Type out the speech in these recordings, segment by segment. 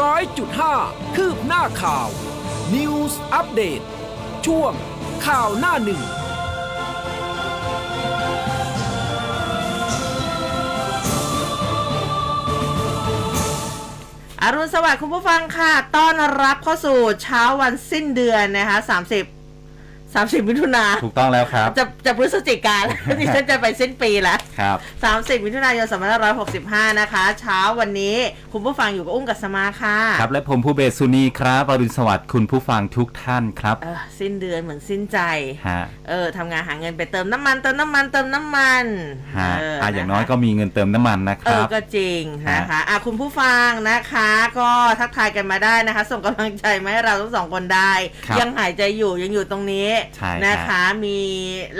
ร้อยจุดห้าคืบหน้าข่าว News Update ช่วงข่าวหน้าหนึ่งอรุณสวัสดิ์คุณผู้ฟังค่ะ ต้อนรับเข้าสู่เช้าวันสิ้นเดือนนะคะ30 30 มิถุนาถูกต้องแล้วครับ จะจะพฤศจิกาดิฉันจะไปสิ้นปีแล้วครับ 30 มิถุนายน2565 นะคะ เช้าวันนี้คุณผู้ฟังอยู่กับอุ้มกับสมาค่ะ ครับ และผมผู้เบสสุนีครับอรุณสวัสดิ์คุณผู้ฟังทุกท่านครับเออสิ้นเดือนเหมือนสิ้นใจฮะเออทำงานหาเงินไปเติมน้ำมันเติมน้ำมันเติมน้ำมันฮะเอะอย่างน้อยก็มีเงินเติมน้ำมันนะคเอรัอบก็จริงนะคะอะคุณผู้ฟังนะคะ ก็ทักทายกันมาได้นะคะ ส่งกำลังใจมาให้เราทั้งสองคนได้ครับยังหายใจอยู่ยังอยู่ตรงนี้ใช่นะคะมี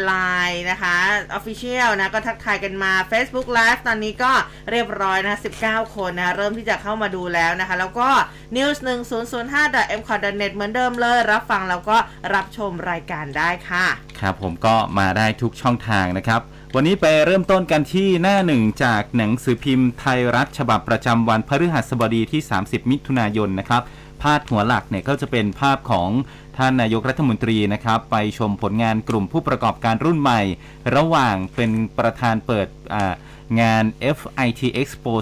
ไลน์นะคะ Official นะก็ทักทายกันมา Facebook Live ตอนนี้ก็เรียบร้อยนะ 19 คนนะ เริ่มที่จะเข้ามาดูแล้วนะคะ แล้วก็ news 1 0 0 5 m c o t net เหมือนเดิมเลย รับฟังแล้วก็รับชมรายการได้ค่ะ ครับผมก็มาได้ทุกช่องทางนะครับวันนี้ไปเริ่มต้นกันที่หน้าหนึ่งจากหนังสือพิมพ์ไทยรัฐฉบับประจำวันพฤหัสบดีที่ 30 มิถุนายนนะครับ พาดหัวหลักเนี่ยก็จะเป็นภาพของท่านนายกรัฐมนตรีนะครับไปชมผลงานกลุ่มผู้ประกอบการรุ่นใหม่ ระหว่างเป็นประธานเปิดงาน FIT Expo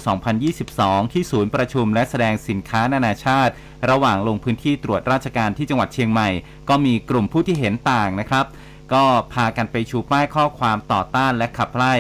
2022 ที่ศูนย์ประชุมและแสดงสินค้านานาชาติ ระหว่างลงพื้นที่ตรวจราชการที่จังหวัดเชียงใหม่ ก็มีกลุ่มผู้ที่เห็นต่างนะครับ ก็พากันไปชูป้ายข้อความต่อต้านและขับไล่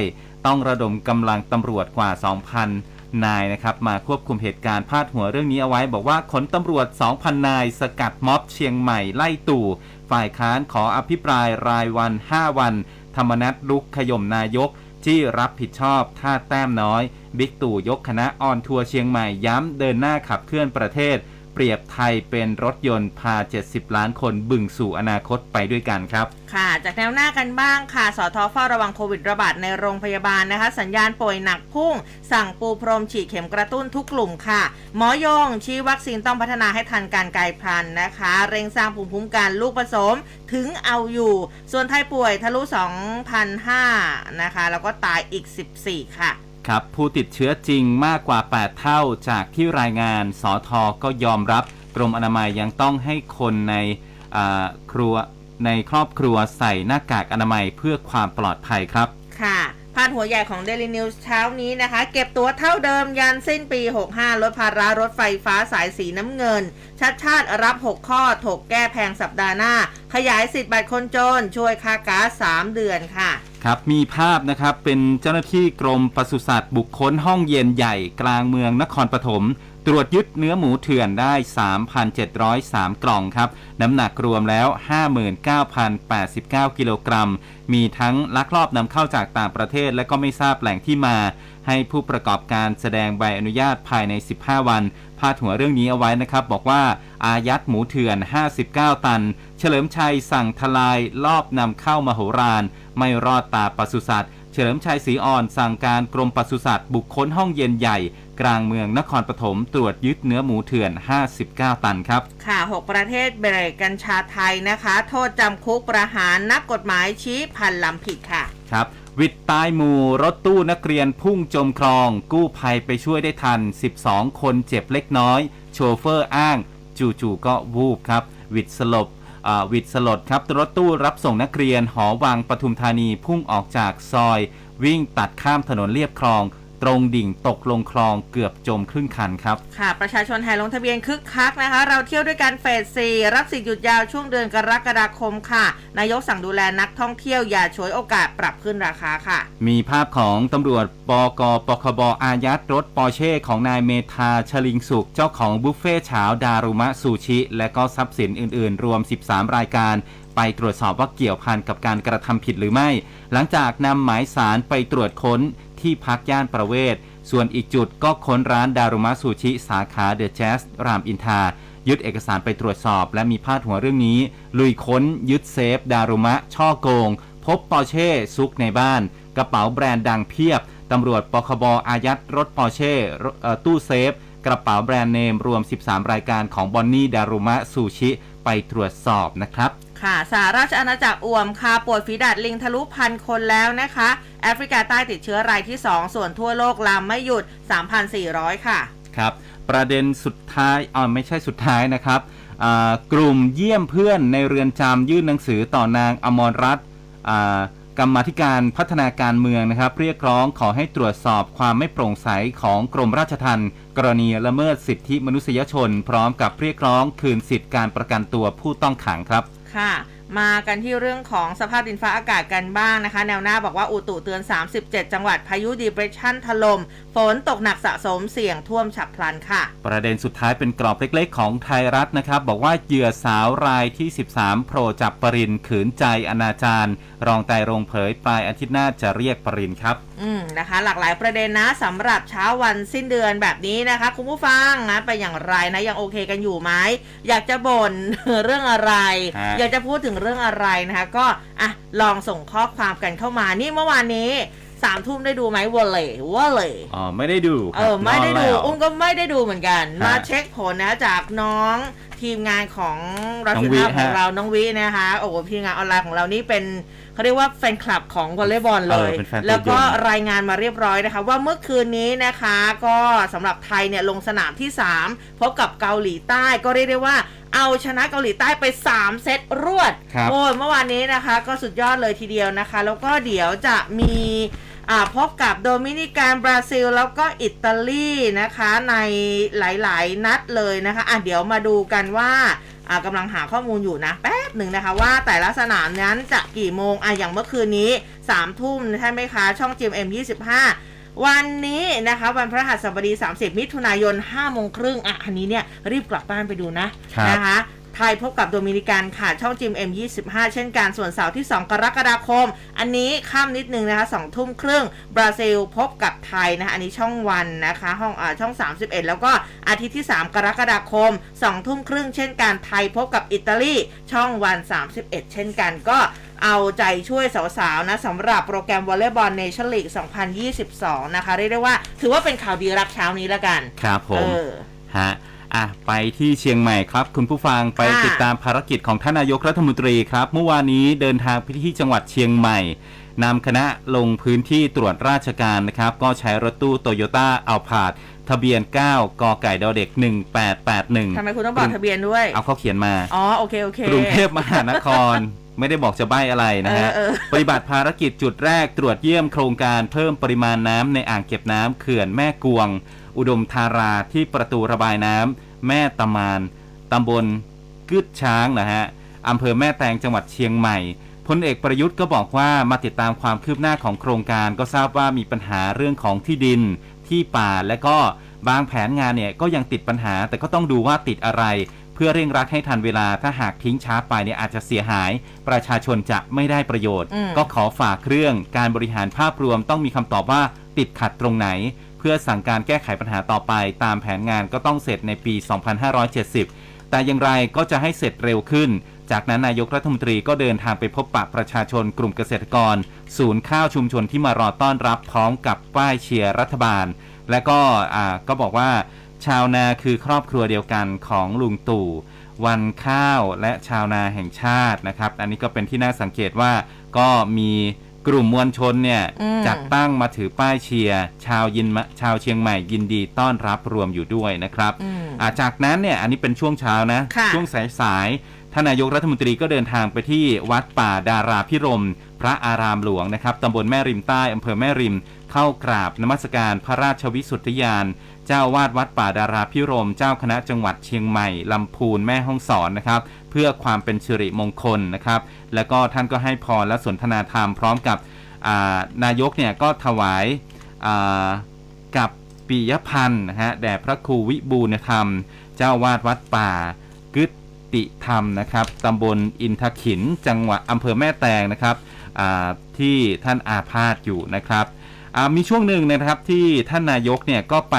ต้องระดมกำลังตำรวจกว่า 2,000 นายนะครับมาควบคุมเหตุการณ์พาดหัวเรื่องนี้เอาไว้ บอกว่าขนตำรวจ 2,000 นาย สกัดม็อบเชียงใหม่ไล่ตู่ ฝ่ายค้านขออภิปรายรายวัน 5 วัน ธรรมนัตลุกขย่มนายกที่รับผิดชอบท่าแต้มน้อย บิ๊กตู่ยกคณะออนทัวร์เชียงใหม่ย้ำเดินหน้าขับเคลื่อนประเทศ เปรียบไทยเป็นรถยนต์พา 70 ล้านคนบึงสู่อนาคตไปด้วยกันครับ ค่ะ จากแนวหน้ากันบ้างค่ะ สทเฝ้าระวังโควิดระบาดในโรงพยาบาลนะคะ สัญญาณป่วยหนักพุ่ง สั่งปูพรมฉีดเข็มกระตุ้นทุกกลุ่มค่ะ หมอยงชี้วัคซีนต้องพัฒนาให้ทันการกลายพันธุ์นะคะ เร่งสร้างภูมิคุ้มกันลูกผสมถึงเอาอยู่ ส่วนไทยป่วยทะลุ2,005นะคะ แล้วก็ตายอีก 14 ค่ะ ครับ ผู้ติดเชื้อจริงมากกว่า 8 เท่าจากที่รายงานสอทอก็ยอมรับ กรมอนามัยยังต้องให้คนในครัวในครอบครัวใส่หน้ากากอนามัยเพื่อความปลอดภัยครับ ค่ะ พาดหัวใหญ่ของ Daily News เช้านี้นะคะ เก็บตัวเท่าเดิมยันสิ้นปี 65 ลดภาระรถไฟฟ้าสายสีน้ำเงิน ชัดชาติรับ 6 ข้อ ถกแก้แพงสัปดาห์หน้า ขยายสิทธิ์บัตรคนจน ช่วยค่าก๊าซ3เดือนค่ะ ครับมีภาพนะครับ เป็นเจ้าหน้าที่กรมปศุสัตว์บุคคลห้องเย็นใหญ่กลางเมืองนครปฐม ตรวจยึดเนื้อหมูเถื่อนได้ 3,703 กล่องครับ น้ำหนักรวมแล้ว 59,089 กิโลกรัม มีทั้งลักลอบนำเข้าจากต่างประเทศและก็ไม่ทราบแหล่งที่มา ให้ผู้ประกอบการแสดงใบอนุญาตภายใน 15 วัน พาดหัวเรื่องนี้เอาไว้นะครับ บอกว่าอายัดหมูเถื่อน 59 ตัน เฉลิมชัยสั่งทลายลอบนำเข้ามโหฬารไม่รอดตาปศุสัตว์เฉลิมชัยศรีอ่อนสั่งการกรมปศุสัตว์บุคคลห้องเย็นใหญ่ กลางเมืองนครปฐมตรวจยึดเนื้อหมูเถื่อน 59 ตันครับ ค่ะ 6 ประเทศเบรกกัญชาไทยนะคะ โทษจำคุกประหารนักกฎหมายชี้พันลำผิดค่ะ ครับวิดตายหมู่รถตู้นักเรียนพุ่งจมคลอง กู้ภัยไปช่วยได้ทัน 12 คนเจ็บเล็กน้อย โชเฟอร์อ้าง จู่ๆก็วูบครับ วิดสลบอ่าวิดสลดครับรถตู้รับส่งนักเรียนหอวังปทุมธานีพุ่งออกจากซอย วิ่งตัดข้ามถนนเลียบคลอง ตรงดิ่งตกลงคลองเกือบจมครึ่งคันครับ ค่ะ ประชาชนแห่ลงทะเบียนคึกคักนะคะ เราเที่ยวด้วยกันเฟส4รับสิทธิ์หยุดยาวช่วงเดือนกรกฎาคมค่ะ นายกสั่งดูแลนักท่องเที่ยวอย่าฉวยโอกาสปรับขึ้นราคาค่ะ มีภาพของตำรวจปกปคบอายัดรถปอร์เช่ของนายเมธาชลิงสุข เจ้าของบุฟเฟ่เฉาดารุมะซูชิ และก็ทรัพย์สินอื่น ๆ รวม 13 รายการไปตรวจสอบว่าเกี่ยวพันกับการกระทำผิดหรือไม่ หลังจากนำหมายศาลไปตรวจค้น ที่พักย่านประเวศ ส่วนอีกจุดก็ค้นร้านดารุมะซูชิสาขาเดอะแจ๊สรามอินทา ยึดเอกสารไปตรวจสอบ และมีพาดหัวเรื่องนี้ ลุยค้นยึดเซฟ ดารุมะ ฉ้อโกง พบปอร์เช่ซุกในบ้าน กระเป๋าแบรนด์ดังเพียบตำรวจปคบอายัดรถปอร์เช่ตู้เซฟ กระเป๋าแบรนด์เนมรวม 13 รายการของบอนนี่ดารุมะซูชิไปตรวจสอบนะครับ ค่ะสหราชอาณาจักรอ่วมคาป่วยฝีดาดลิงทะลุพันคนแล้วนะคะ แอฟริกาใต้ติดเชื้อรายที่ 2 ส่วนทั่วโลกลามไม่หยุด 3,400 ค่ะ ครับ ประเด็นสุดท้ายอ๋อไม่ใช่สุดท้ายนะครับ กลุ่มเยี่ยมเพื่อนในเรือนจำยื่นหนังสือต่อนางอมรรัตน์กรรมธิการพัฒนาการเมืองนะครับ เรียกร้องขอให้ตรวจสอบความไม่โปร่งใสของกรมราชทัณฑ์กรณีละเมิดสิทธิมนุษยชน พร้อมกับเรียกร้องคืนสิทธิการประกันตัวผู้ต้องขังครับ ค่ะมากันที่เรื่องของสภาพดินฟ้าอากาศกันบ้างนะคะ แนวหน้าบอกว่าอุตุเตือน 37 จังหวัดพายุดีเ r ร s ชันถลม่มฝนตกหนักสะสมเสี่ยงท่วมฉับพลันค่ะ ประเด็นสุดท้ายเป็นกรอบเล็กๆ ของไทยรัฐนะครับ บอกว่าเหยื่อสาวรายที่ 13 โผล่จับปรินขืนใจอนาจารรองไตรรงเผยปลายอาทิตย์หน้าจะเรียกปรินครับ อืมนะคะ หลากหลายประเด็นนะสำหรับเช้าวันสิ้นเดือนแบบนี้นะคะ คุณผู้ฟังนะไปอย่างไรนะยังโอเคกันอยู่ไหมอยากจะบน่นเรื่องอะไรฮะอยากจะพูดถึงเรื่องอะไรนะคะ ก็อะลองส่งข้อความกันเข้ามานี่เมื่อวานนี้สามทุ่มได้ดูไหมวอลเลย์วอลเลย์อ๋อไม่ได้ดูคเอรับอไม่ได้ดูนนแล้วอุ้มก็ไม่ได้ดูเหมือนกันฮะมาเช็คผลนะจากน้องทีมงานของรัน้องฐวิภาพของฮะเราน้องวินะคะโอ้โหทีมงานออนไลน์ของเรานี่เป็น เขาเรียกว่าแฟนคลับของวอลเลย์บอลเลยเออเป็นแฟนตัวยงแล้วก็รายงานมาเรียบร้อยนะคะ ว่าเมื่อคืนนี้นะคะ ก็สำหรับไทยเนี่ยลงสนามที่ 3 พบกับเกาหลีใต้ก็เรียกได้ว่าเอาชนะเกาหลีใต้ไป 3 เซตรวดครับโอ้ยเมื่อวานนี้นะคะ ก็สุดยอดเลยทีเดียวนะคะ แล้วก็เดี๋ยวจะมีอ่า พบกับโดมินิกันบราซิล แล้วก็อิตาลีนะคะในหลายๆ นัดเลยนะคะอะเดี๋ยวมาดูกันว่าอ่ากำลังหาข้อมูลอยู่นะแป๊บหนึ่งนะคะว่าแต่ละสนามนั้นจะกี่โมงอะอย่างเมื่อคืนนี้3ามทุ่มใช่ไหมคะ ช่อง GMM 25วันนี้นะคะวันพระหัสบดี 30 มิถุนายน5โมงครึ่งอะอันนี้เนี่ยรีบกลับบ้านไปดูนะครับนะคะ ไทยพบกับโดมินิกันค่ะ ช่องจิม M25 เช่นกัน ส่วนเสาร์ที่ 2 กรกฎาคม อันนี้ข้ามนิดนึงนะคะ2ทุ่มครึ่งบราซิลพบกับไทยนะคะอันนี้ช่องวันนะคะห้องอาช่อง 31 แล้วก็อาทิตย์ที่ 3 กรกฎาคม2ทุ่มครึ่งเช่นกันไทยพบกับอิตาลีช่องวัน 31 เช่นกันก็เอาใจช่วยสาวๆนะสำหรับโปรแกรมวอลเลย์บอลเนชั่นลีก 2022 นะคะ เรียกได้ว่า ถือว่าเป็นข่าวดีรับเช้านี้แล้วกัน ครับผเอมอฮะ อะไปที่เชียงใหม่ครับ คุณผู้ฟังไปค่ะติดตามภารกิจของท่านนายกรัฐมนตรีครับเมื่อวานนี้เดินทางไปที่จังหวัดเชียงใหม่นำคณะลงพื้นที่ตรวจราชการนะครับ ก็ใช้รถตู้โตโยต้าเอาผาดทะเบียน 9 กไก่ดอเด็ก 1881ทำไมคุณต้องบอกทะเบียนด้วย เอาเขาเขียนมา อ๋อ โอเค โอเค กรุงเทพมหานคร ไม่ได้บอกจะใบ้อะไรนะฮะเออเออปฏิบัติภารกิจจุดแรกตรวจเยี่ยมโครงการเพิ่มปริมาณน้ำในอ่างเก็บน้ำเขื่อนแม่กวง อุดมธาราที่ประตูระบายน้ำ แม่ตะมานตำบลกึดช้างนะฮะอำเภอแม่แตงจังหวัดเชียงใหม่พลเอกประยุทธ์ก็บอกว่ามาติดตามความคืบหน้าของโครงการก็ทราบว่ามีปัญหาเรื่องของที่ดินที่ป่าและก็บางแผนงานเนี่ยก็ยังติดปัญหา แต่ก็ต้องดูว่าติดอะไร เพื่อเร่งรัดให้ทันเวลาถ้าหากทิ้งช้าไปเนี่ยอาจจะเสียหาย ประชาชนจะไม่ได้ประโยชน์ ก็ขอฝากเรื่องการบริหารภาพรวมต้องมีคำตอบว่าติดขัดตรงไหน พื่อสั่งการแก้ไขปัญหาต่อไป ตามแผนงานก็ต้องเสร็จในปี 2570 แต่อย่างไรก็จะให้เสร็จเร็วขึ้น จากนั้นนายกรัฐมนตรีก็เดินทางไปพบปะประชาชนกลุ่มเกษตรกร ศูนย์ข้าวชุมชนที่มารอต้อนรับพร้อมกับป้ายเชียร์รัฐบาล และก็ก็บอกว่า ชาวนาคือครอบครัวเดียวกันของลุงตู่วันข้าวและชาวนาแห่งชาตินะครับ อันนี้ก็เป็นที่น่าสังเกตว่าก็มี กลุ่มมวลชนเนี่ยอืมจัดตั้งมาถือป้ายเชียร์ชาวยินมะชาวเชียงใหม่ยินดีต้อนรับรวมอยู่ด้วยนะครับอืมอ่าจากนั้นเนี่ยอันนี้เป็นช่วงเช้านะค่ะช่วงสายๆท่านนายกรัฐมนตรีก็เดินทางไปที่วัดป่าดาราพิรม พระอารามหลวงนะครับตำบลแม่ริมใต้อำเภอแม่ริม เข้ากราบนมัสการพระราชวิสุทธิยาน เจ้าวาดวัดป่าดาราพิรม เจ้าคณะจังหวัดเชียงใหม่ลำพูนแม่ฮ่องสอนนะครับ เพื่อความเป็นสิริมงคลนะครับ แล้วก็ท่านก็ให้พรและสนทนาธรรมพร้อมกับานายกเนี่ยก็ถวายากับปิยพันธ์นะฮะแด่พระครูวิบูรณธรรม เจ้าวาดวัดป่ากึตติธรรมนะครับตำบลอินทขินจังหวัดอำเภอแม่แตงนะครับที่ท่านอาพาธอยู่นะครับ มีช่วงหนึ่งนะครับที่ท่านนายกเนี่ยก็ไป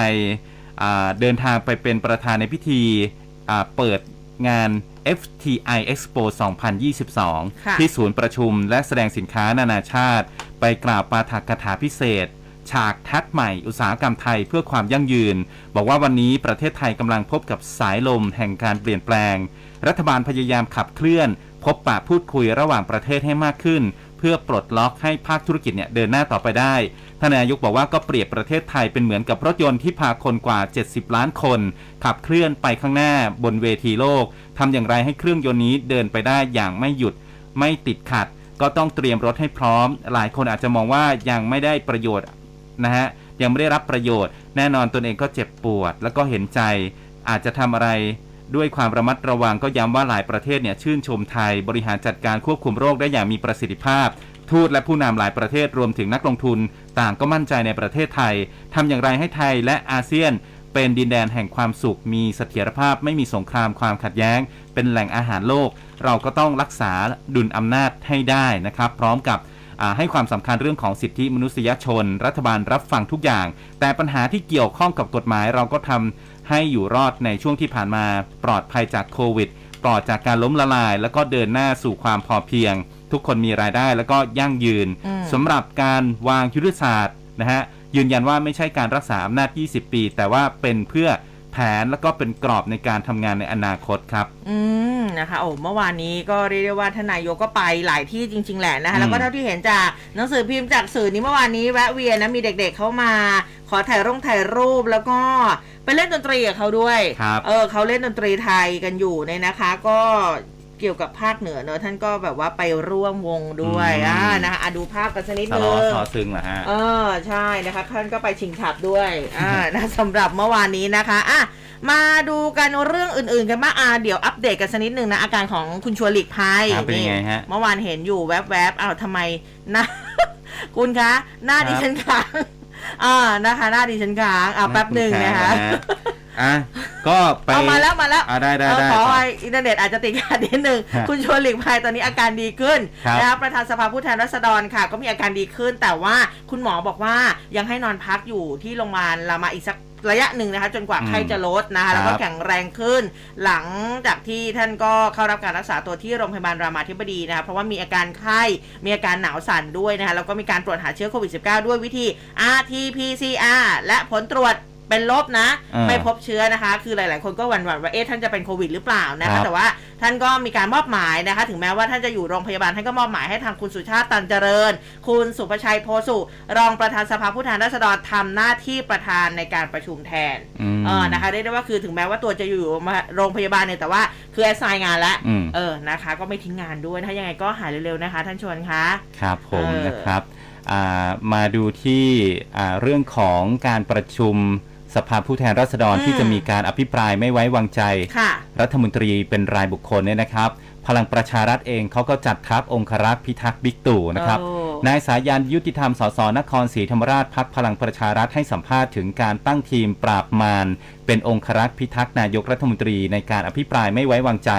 อ่าเดินทางไปเป็นประธานในพิธีอ่าเปิดงาน FTI Expo 2022ค่ะที่ศูนย์ประชุมและแสดงสินค้านานาชาติ ไปกล่าวปาฐกถาพิเศษ ฉากทัดใหม่อุตสาหกรรมไทยเพื่อความยั่งยืน บอกว่าวันนี้ประเทศไทยกำลังพบกับสายลมแห่งการเปลี่ยนแปลง รัฐบาลพยายามขับเคลื่อน พบปะพูดคุยระหว่างประเทศให้มากขึ้น เพื่อปลดล็อกให้ภาคธุรกิจเนี่ยเดินหน้าต่อไปได้ท่านนายกบอกว่าก็เปรียบประเทศไทยเป็นเหมือนกับรถยนต์ที่พาคนกว่า 70 ล้านคน ขับเคลื่อนไปข้างหน้าบนเวทีโลกทำอย่างไรให้เครื่องยนต์นี้เดินไปได้อย่างไม่หยุดไม่ติดขัด ก็ต้องเตรียมรถให้พร้อม หลายคนอาจจะมองว่ายังไม่ได้ประโยชน์นะฮะยังไม่ได้รับประโยชน์ แน่นอนตนเองก็เจ็บปวด แล้วก็เห็นใจอาจจะทำอะไร ด้วยความระมัดระวังก็ย้ำว่าหลายประเทศเนี่ยชื่นชมไทยบริหารจัดการควบคุมโรคได้อย่างมีประสิทธิภาพ ทูตและผู้นำหลายประเทศรวมถึงนักลงทุน ต่างก็มั่นใจในประเทศไทยทำอย่างไรให้ไทยและอาเซียน เป็นดินแดนแห่งความสุข มีเสถียรภาพไม่มีสงครามความขัดแย้ง เป็นแหล่งอาหารโลก เราก็ต้องรักษาดุลอำนาจให้ได้นะครับ พร้อมกับให้ความสำคัญเรื่องของสิทธิมนุษยชน รัฐบาลรับฟังทุกอย่าง แต่ปัญหาที่เกี่ยวข้องกับกฎหมายเราก็ทำ ให้อยู่รอดในช่วงที่ผ่านมาปลอดภัยจากโควิด ปลอดจากการล้มละลาย แล้วก็เดินหน้าสู่ความพอเพียง ทุกคนมีรายได้แล้วก็ยั่งยืนอืมสำหรับการวางยุทธศาสตร์นะฮะยืนยันว่าไม่ใช่การรักษาอำนาจ 20 ปี แต่ว่าเป็นเพื่อแผน แล้วก็เป็นกรอบในการทำงานในอนาคตครับ อืมนะคะโอ้เมื่อวานนี้ก็เรียกได้ว่าทานนายกก็ไปหลายที่จริง ๆ แหละนะคะอืมแล้วก็เท่าที่เห็นจากหนังสือพิมพ์จากสื่อนี้เมื่อวานนี้แวะเวียนนะมีเด็ก ๆ เข้ามาขอถ่ายร่งถ่ายรูปแล้วก็ไปเล่นดนตรีกับเขาด้วยครับเออเขาเล่นดนตรีไทยกันอยู่เนี่ยนะคะ ก็ เกี่ยวกับภาคเหนือเนอะท่านก็แบบว่าไปร่วมวงด้วยอืม อ่านะคะอะดูภาพกันสักนิดทะนึเลาะงซอซึงเหรอฮะ เออใช่นะคะท่านก็ไปชิงฉับด้วยอ่านะสำหรับเมื่อวานนี้นะคะอะมาดูกันเรื่องอื่นๆกันบ้างอ่าเดี๋ยวอัปเดตกันสักนิดหนึ่งนะอาการของคุณชวนหลีกภัยครับเป็นยังไงฮะ เมื่อวานเห็นอยู่แวบๆอ้าวทำไมหน้า คุณคะ หน้าครับดิฉันค้างอ่านะคะหน้าดิฉันค้างอ่าแป๊บหนึ่งนะคะอ่ะก็ไปเอามาแล้วมาแล้วอะได้ได้เออได้ขอต่อให้อินเทอร์เน็ตอาจจะติดขัดนิดนึงฮะคุณชวนหลีกภัยตอนนี้อาการดีขึ้นครับนะครับประธานสภาผู้แทนราษฎรค่ะ ก็มีอาการดีขึ้น แต่ว่าคุณหมอบอกว่ายังให้นอนพักอยู่ที่โรงพยาบาลรามาอีกสักระยะหนึ่งนะคะจนกว่าอืมไข้จะลดนะคะแล้วก็ครับแข็งแรงขึ้น หลังจากที่ท่านก็เข้ารับการรักษาตัวที่โรงพยาบาลรามาธิบดีนะคะเพราะว่ามีอาการไข้มีอาการหนาวสั่นด้วยนะคะแล้วก็มีการตรวจหาเชื้อโควิด -19 ด้วยวิธี RT-PCR และผลตรวจ เป็นลบนะ อ่าไม่พบเชื้อนะคะ คือหลาย ๆ คนก็หวั่นๆว่าเอ๊ะท่านจะเป็นโควิดหรือเปล่านะครัคะบ แต่ว่าท่านก็มีการมอบหมายนะคะ ถึงแม้ว่าท่านจะอยู่โรงพยาบาลท่านก็มอบหมายให้ทางคุณสุชาติตันเจริญ คุณสุภชัยโพสุรองประธานสภาผู้แทนราษฎรทำหน้าที่ประธานในการประชุมแทนอืมเออนะคะเรียกได้ว่าคือถึงแม้ว่าตัวจะอยู่โรงพยาบาลเนี่ยแต่ว่าคือแอสไซน์งานแล้วอืม เออนะคะ ก็ไม่ทิ้งงานด้วยถ้ายังไงก็หายเร็วๆนะคะ ท่านชวนคะ ครับผมเออนะครับอ่ามาดูที่อ่าเรื่องของการประชุม สภาผู้แทนราษฎรที่จะมีการอภิปรายไม่ไว้วางใจค่ะรัฐมนตรีเป็นรายบุคคลเนี่ยนะครับ พลังประชารัฐเองเขาก็จัดทัพองครักษ์พิทักษ์บิ๊กตู่นะครับโอ้นายสายันยุติธรรมสสนครศรีธรรมราชพักพลังประชารัฐให้สัมภาษณ์ถึงการตั้งทีมปราบมารเป็นองครักษ์พิทักษ์นายกรัฐมนตรีในการอภิปรายไม่ไว้วางใจ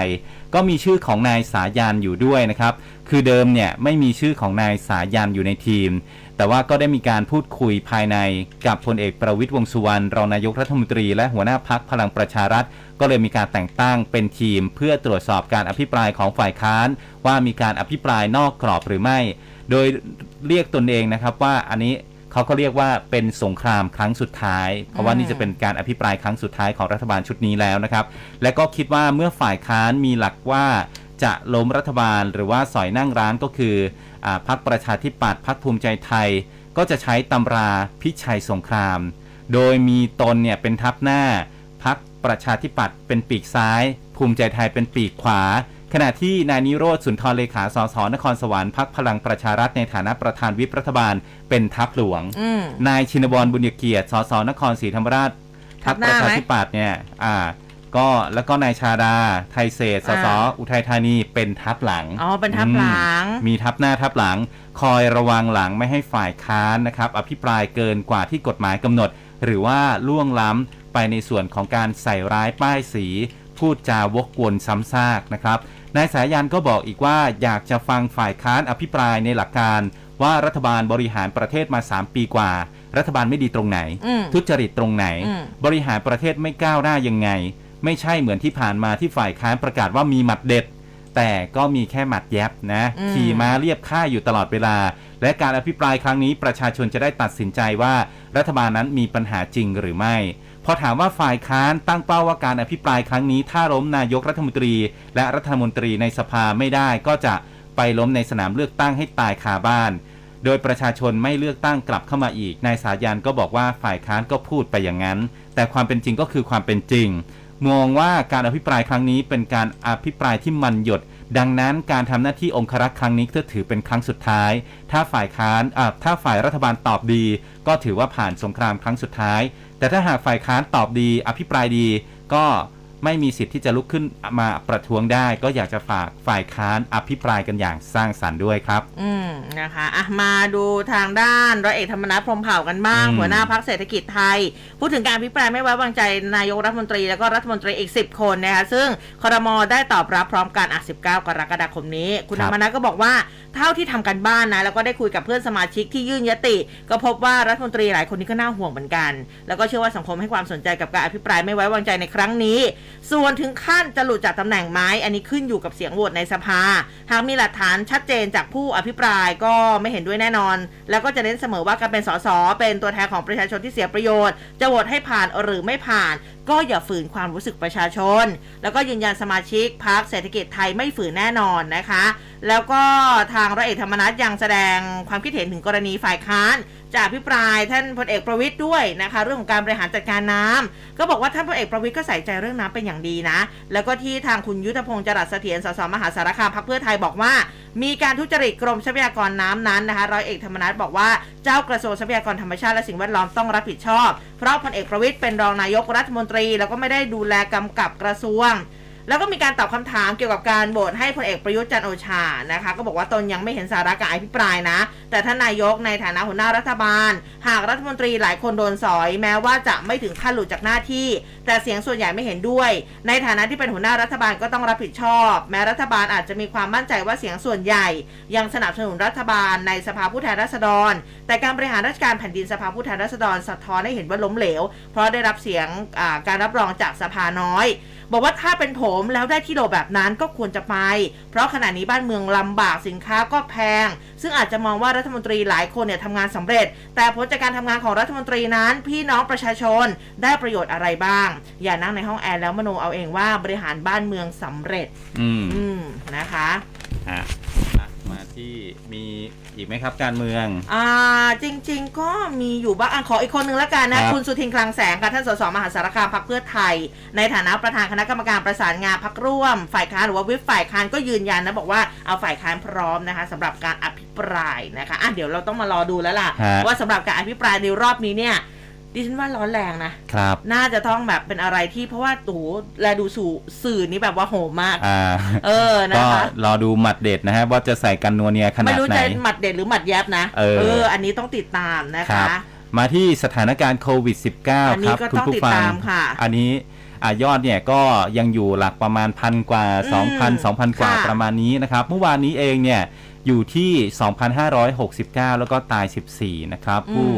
ก็มีชื่อของนายสายันอยู่ด้วยนะครับ คือเดิมเนี่ยไม่มีชื่อของนายสายันอยู่ในทีม แต่ว่าก็ได้มีการพูดคุยภายในกับพลเอกประวิตยวงสุวรรณรองนายกรัฐมนตรี และหัวหน้าพักพลังประชารัฐ ก็เลยมีการแต่งตั้งเป็นทีม เพื่อตรวจสอบการอภิปรายของฝ่ายค้าน ว่ามีการอภิปรายนอกกรอบหรือไม่ โดยเรียกตนเองนะครับว่าอันนี้เขาก็เรียกว่าเป็นสงครามครั้งสุดท้าย เพราะว่านี่จะเป็นการอภิปรายครั้งสุดท้ายของรัฐบาลชุดนี้แล้วนะครับ และก็คิดว่าเมื่อฝ่ายค้านมีหลักว่าจะล้มรัฐบาลหรือว่าสอยนั่งร้านก็คือ อาพักประชาธิปัตย์พักภูมิใจไทย ก็จะใช้ตำราพิชัยสงคราม โดยมีตนเนี่ยเป็นทัพหน้าพักประชาธิปัตย์เป็นปีกซ้าย ภูมิใจไทยเป็นปีกขวา ขณะที่นายนิโรธสุนทรเลขาสสนครสวรรค์พักพลังประชารัฐในฐานะประธานวิปรัฐบาลเป็นทัพหลวงอืมนายชินบรบุญเกียรติสสนครศรีธรรมราชทัพับกหปน้าระไหมชาธิปัตย์เนี่ยอ่า ก็แล้วก็นายชาดา ไทยเศษสสอ่าอุทัยธานีเป็นทัพหลังอ๋อเป็นทัพหลังอืมมีทัพหน้าทัพหลัง คอยระวังหลังไม่ให้ฝ่ายค้านนะครับอภิปรายเกินกว่าที่กฎหมายกำหนด หรือว่าล่วงล้ำไปในส่วนของการใส่ร้ายป้ายสี พูดจาวกวนซ้ำซากนะครับนายสายันก็บอกอีกว่าอยากจะฟังฝ่ายค้านอภิปรายในหลักการว่ารัฐบาลบริหารประเทศมา 3 ปีกว่า รัฐบาลไม่ดีตรงไหนอืมทุจริตตรงไหนอืมบริหารประเทศไม่ก้าวหน้ายังไง ไม่ใช่เหมือนที่ผ่านมาที่ฝ่ายค้านประกาศว่ามีหมัดเด็ด แต่ก็มีแค่หมัดแยบนะ ขี่ม้าเรียบค่าอยู่ตลอดเวลา และการอภิปรายครั้งนี้ประชาชนจะได้ตัดสินใจว่ารัฐบาลนั้นมีปัญหาจริงหรือไม่พอถามว่าฝ่ายค้านตั้งเป้าว่าการอภิปรายครั้งนี้ ถ้าล้มนายกรัฐมนตรี และรัฐมนตรีในสภาไม่ได้ก็จะไปไปล้มในสนามเลือกตั้งให้ตายคาบ้าน โดยประชาชนไม่เลือกตั้งกลับเข้ามาอีกนายสายันก็บอกว่าฝ่ายค้านก็พูดไปอย่างนั้น แต่ความเป็นจริงก็คือความเป็นจริง มองว่าการอภิปรายครั้งนี้เป็นการอภิปรายที่มันหยด ดังนั้นการทำหน้าที่องครักษ์ครั้งนี้ก็ถือเป็นครั้งสุดท้าย ถ้าฝ่ายค้านถ้าฝ่ายรัฐบาลตอบดี ก็ถือว่าผ่านสงครามครั้งสุดท้าย แต่ถ้าหากฝ่ายค้านตอบดี อภิปรายดีก็ ไม่มีสิทธิ์ที่จะลุกขึ้นมาประท้วงได้ ก็อยากจะฝากฝ่ายค้านอภิปรายกันอย่างสร้างสรรค์ด้วยครับ อืมนะคะอะมาดูทางด้านร้อยเอกธรรมนัฐพรหมเผ่ากันบ้างอืมหัวหน้าพักเศรษฐกิจไทย พูดถึงการพิปรายไม่ไว้วางใจนายกรัฐมนตรีแล้วก็รัฐมนตรีอีก 10 คนนะคะซึ่งครมได้ตอบรับพร้อมกันอะ19 กรกฎาคมนี้ คุณครัธรบรมนัฐก็บอกว่าเท่าที่ทำกันบ้านนะแล้วก็ได้คุยกับเพื่อนสมาชิกที่ยื่นยติ ก็พบว่ารัฐมนตรีหลายคนนี้ก็น่าห่วงเหมือนกัน แล้วก็เชื่อว่าสังคมให้ความสนใจกับการอภิปรายไม่ไว้วางใจในครั้งนี้ส่วนถึงขั้นจะหลุดจากตำแหน่งไหมอันนี้ขึ้นอยู่กับเสียงโหวตในสภา หากมีหลักฐานชัดเจนจากผู้อภิปรายก็ไม่เห็นด้วยแน่นอน แล้วก็จะเน้นเสมอว่าการเป็นสสเป็นตัวแทนของประชาชนที่เสียประโยชน์ จะโหวตให้ผ่านหรือไม่ผ่าน ก็อย่าฝืนความรู้สึกประชาชน แล้วก็ยืนยันสมาชิกพรรคเศรษฐกิจไทยไม่ฝืนแน่นอนนะคะ แล้วก็ทางร้อยเอกธรรมนัฐยังแสดงความคิดเห็นถึงกรณีฝ่ายค้าน จะอภิปรายท่านพลเอกประวิทย์ด้วยนะคะ เรื่องของการบริหารจัดการน้ำก็บอกว่าท่านพลเอกประวิทย์ก็ใส่ใจเรื่องน้ำเป็นอย่างดีนะ แล้วก็ที่ทางคุณยุทธพงศ์จรัสเสถียรสสมหาสารคามพรรคเพื่อไทยบอกว่า มีการทุจริตกรมทรัพยากรน้ำนั้นนะคะร้อยเอกธรรมนัฐบอกว่าเจ้ากระทรวงทรัพยากรธรรมชาติและสิ่งแวดล้อมต้องรับผิดชอบ เพราะพลเอกประวิทย์เป็นรองนายกรัฐมนตรี แล้วก็ไม่ได้ดูแลกำกับกระทรวง แล้วก็มีการตอบคำถามเกี่ยวกับการโหวตให้พลเอกประยุทธ์จันโอชานะคะ ก็บอกว่าตนยังไม่เห็นสาระการอภิปรายนะ แต่ท่านนายกในฐานะหัวหน้ารัฐบาล หากรัฐมนตรีหลายคนโดนสอย แม้ว่าจะไม่ถึงขั้นหลุดจากหน้าที่ แต่เสียงส่วนใหญ่ไม่เห็นด้วย ในฐานะที่เป็นหัวหน้ารัฐบาลก็ต้องรับผิดชอบ แม้รัฐบาลอาจจะมีความมั่นใจว่าเสียงส่วนใหญ่ ยังสนับสนุนรัฐบาลในสภาผู้แทนราษฎร แต่การบริหารราชการแผ่นดินสภาผู้แทนราษฎรสะท้อนให้เห็นว่าล้มเหลว เพราะได้รับเสียงการรับรองจากสภาน้อย บอกว่าถ้าเป็นผมแล้วได้ที่โหลแบบนั้นก็ควรจะไป เพราะขณะนี้บ้านเมืองลำบากสินค้าก็แพง ซึ่งอาจจะมองว่ารัฐมนตรีหลายคนเนี่ยทำงานสำเร็จ แต่ผลจากการทำงานของรัฐมนตรีนั้น พี่น้องประชาชนได้ประโยชน์อะไรบ้างอย่านั่งในห้องแอร์แล้วมโนเอาเองว่าบริหารบ้านเมืองสำเร็จ อืมอืมนะคะฮะอะมาที่มีอีกไหมครับการเมือง อ่าจริงๆก็มีอยู่บ้างอะขออีกคนนึงแล้วกันนะครับ คุณสุทินคลังแสงค่ะท่านสสมหาสารคามพักเพื่อไทย ในฐานะประธานคณะกรรมการประสานงานพักร่วม ฝ่ายค้านหรือว่าวิปฝ่ายค้านก็ยืนยันนะบอกว่าเอาฝ่ายค้านพร้อมนะคะสำหรับการอภิปรายนะคะอะเดี๋ยวเราต้องมารอดูแล้วล่ะ ฮะ ว่าสำหรับการอภิปรายในรอบนี้เนี่ย ดิฉันว่าร้อนแรงนะครับ น่าจะต้องแบบเป็นอะไรที่เพราะว่าโอ้โหแลดูสู่สื่อนี้แบบว่าโหมมาก อ่า เออนะก็คะรอดูหมัดเด็ดนะฮะว่าจะใส่กันนัวเนียขนาไม่ดรู้ไหน จะหมัดเด็ดหรือหมัดแยบนะเออ อันนี้ต้องติดตามนะครัคะ บ มาที่สถานการณ์โควิด -19 อันนี้ครับก็คุณต้องผู้ติดฟัง ตามค่ะ อันนี้อะยอดเนี่ยก็ยังอยู่หลักประมาณพันกว่า อืม2,000 2,000 กว่าค่ะ ประมาณนี้นะครับ เมื่อวานนี้เองเนี่ย อยู่ที่ 2,569 แล้วก็ตาย 14 นะครับ ผู้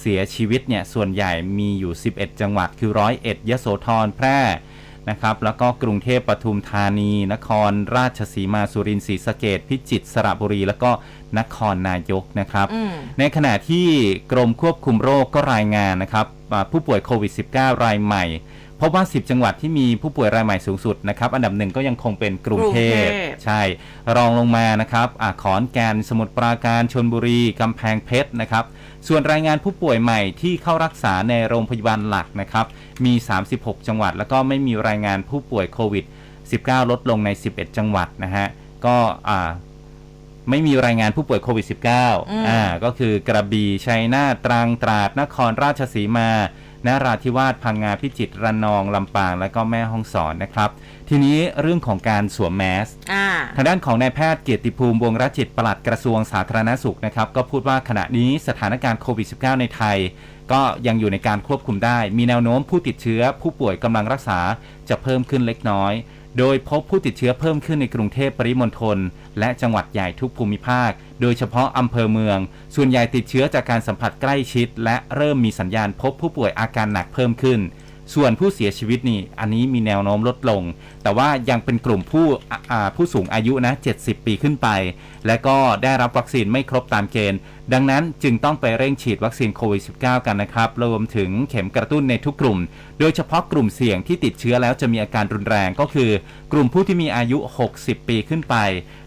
เสียชีวิตเนี่ย ส่วนใหญ่มีอยู่ 11 จังหวัดคือร้อยเอ็ดยโสธรแพร่นะครับ แล้วก็กรุงเทพปทุมธานี นครราชสีมาสุรินทร์ศรีสะเกดพิจิตรสระบุรี แล้วก็นครนายกนะครับอืมในขณะที่กรมควบคุมโรคก็รายงานนะครับอ่าผู้ป่วยโควิด -19 รายใหม่ พบว่า 10 จังหวัดที่มีผู้ป่วยรายใหม่สูงสุดนะครับ อันดับหนึ่งก็ยังคงเป็นกรุงเทพกรุงเทพใช่ รองลงมานะครับอาขอนแก่น สมุทรปราการ ชนบุรี กำแพงเพชรนะครับ ส่วนรายงานผู้ป่วยใหม่ที่เข้ารักษาในโรงพยาบาลหลักนะครับ มี 36 จังหวัด แล้วก็ไม่มีรายงานผู้ป่วยโควิด 19 ลดลงใน 11 จังหวัดนะฮะ ก็อ่าไม่มีรายงานผู้ป่วยโควิดอืม -19 อ่า ก็คือกระบี่ ชัยนาท ตรัง ตราด นครราชสีมา นราธิวาสพังงาพิจิตรระนองลำปาง และก็แม่ฮ่องสอนนะครับ ทีนี้เรื่องของการสวมแมสอ่าทางด้านของนายแพทย์เกียรติภูมิวงศ์รจิตปลัดกระทรวงสาธารณสุขนะครับก็พูดว่าขณะนี้สถานการณ์โควิด -19 ในไทย ก็ยังอยู่ในการควบคุมได้ มีแนวโน้มผู้ติดเชื้อ ผู้ป่วยกำลังรักษาจะเพิ่มขึ้นเล็กน้อย โดยพบผู้ติดเชื้อเพิ่มขึ้นในกรุงเทพปริมณฑลและจังหวัดใหญ่ทุกภูมิภาค โดยเฉพาะอำเภอเมือง ส่วนใหญ่ติดเชื้อจากการสัมผัสใกล้ชิด และเริ่มมีสัญญาณพบผู้ป่วยอาการหนักเพิ่มขึ้น ส่วนผู้เสียชีวิตนี่อันนี้มีแนวโน้มลดลง แต่ว่ายังเป็นกลุ่มผู้ผู้สูงอายุนะ 70 ปีขึ้นไป และก็ได้รับวัคซีนไม่ครบตามเกณฑ์ ดังนั้นจึงต้องไปเร่งฉีดวัคซีนโควิด -19 กันนะครับ รวมถึงเข็มกระตุ้นในทุกกลุ่ม โดยเฉพาะกลุ่มเสี่ยงที่ติดเชื้อแล้วจะมีอาการรุนแรงก็คือ กลุ่มผู้ที่มีอายุ 60 ปีขึ้นไป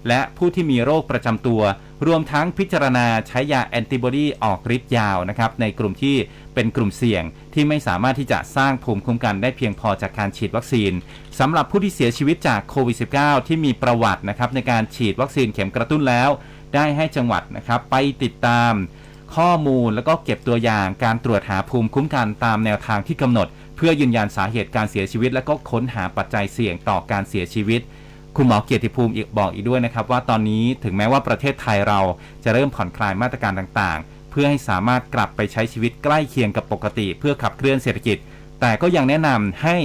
และผู้ที่มีโรคประจำตัว รวมทั้งพิจารณาใช้ยาแอนติบอดีออกฤทธิ์ยาวนะครับในกลุ่มที่เป็นกลุ่มเสี่ยงที่ไม่สามารถที่จะสร้างภูมิคุ้มกันได้เพียงพอจากการฉีดวัคซีนสำหรับผู้ที่เสียชีวิตจากโควิด -19 ที่มีประวัตินะครับในการฉีดวัคซีนเข็มกระตุ้นแล้ว ได้ให้จังหวัดนะครับไปติดตามข้อมูลแล้วก็เก็บตัวอย่างการตรวจหาภูมิคุ้มกันตามแนวทางที่กำหนด เพื่อยืนยันสาเหตุการเสียชีวิต และก็ค้นหาปัจจัยเสี่ยงต่อการเสียชีวิต คุณหมอเกียรติภูมิอีกบอกอีกด้วยนะครับ ว่าตอนนี้ถึงแม้ว่าประเทศไทยเราจะเริ่มผ่อนคลายมาตรการต่างๆ เพื่อให้สามารถกลับไปใช้ชีวิตใกล้เคียงกับปกติ เพื่อขับเคลื่อนเศรษฐกิจ แต่ก็ยังแนะนำให้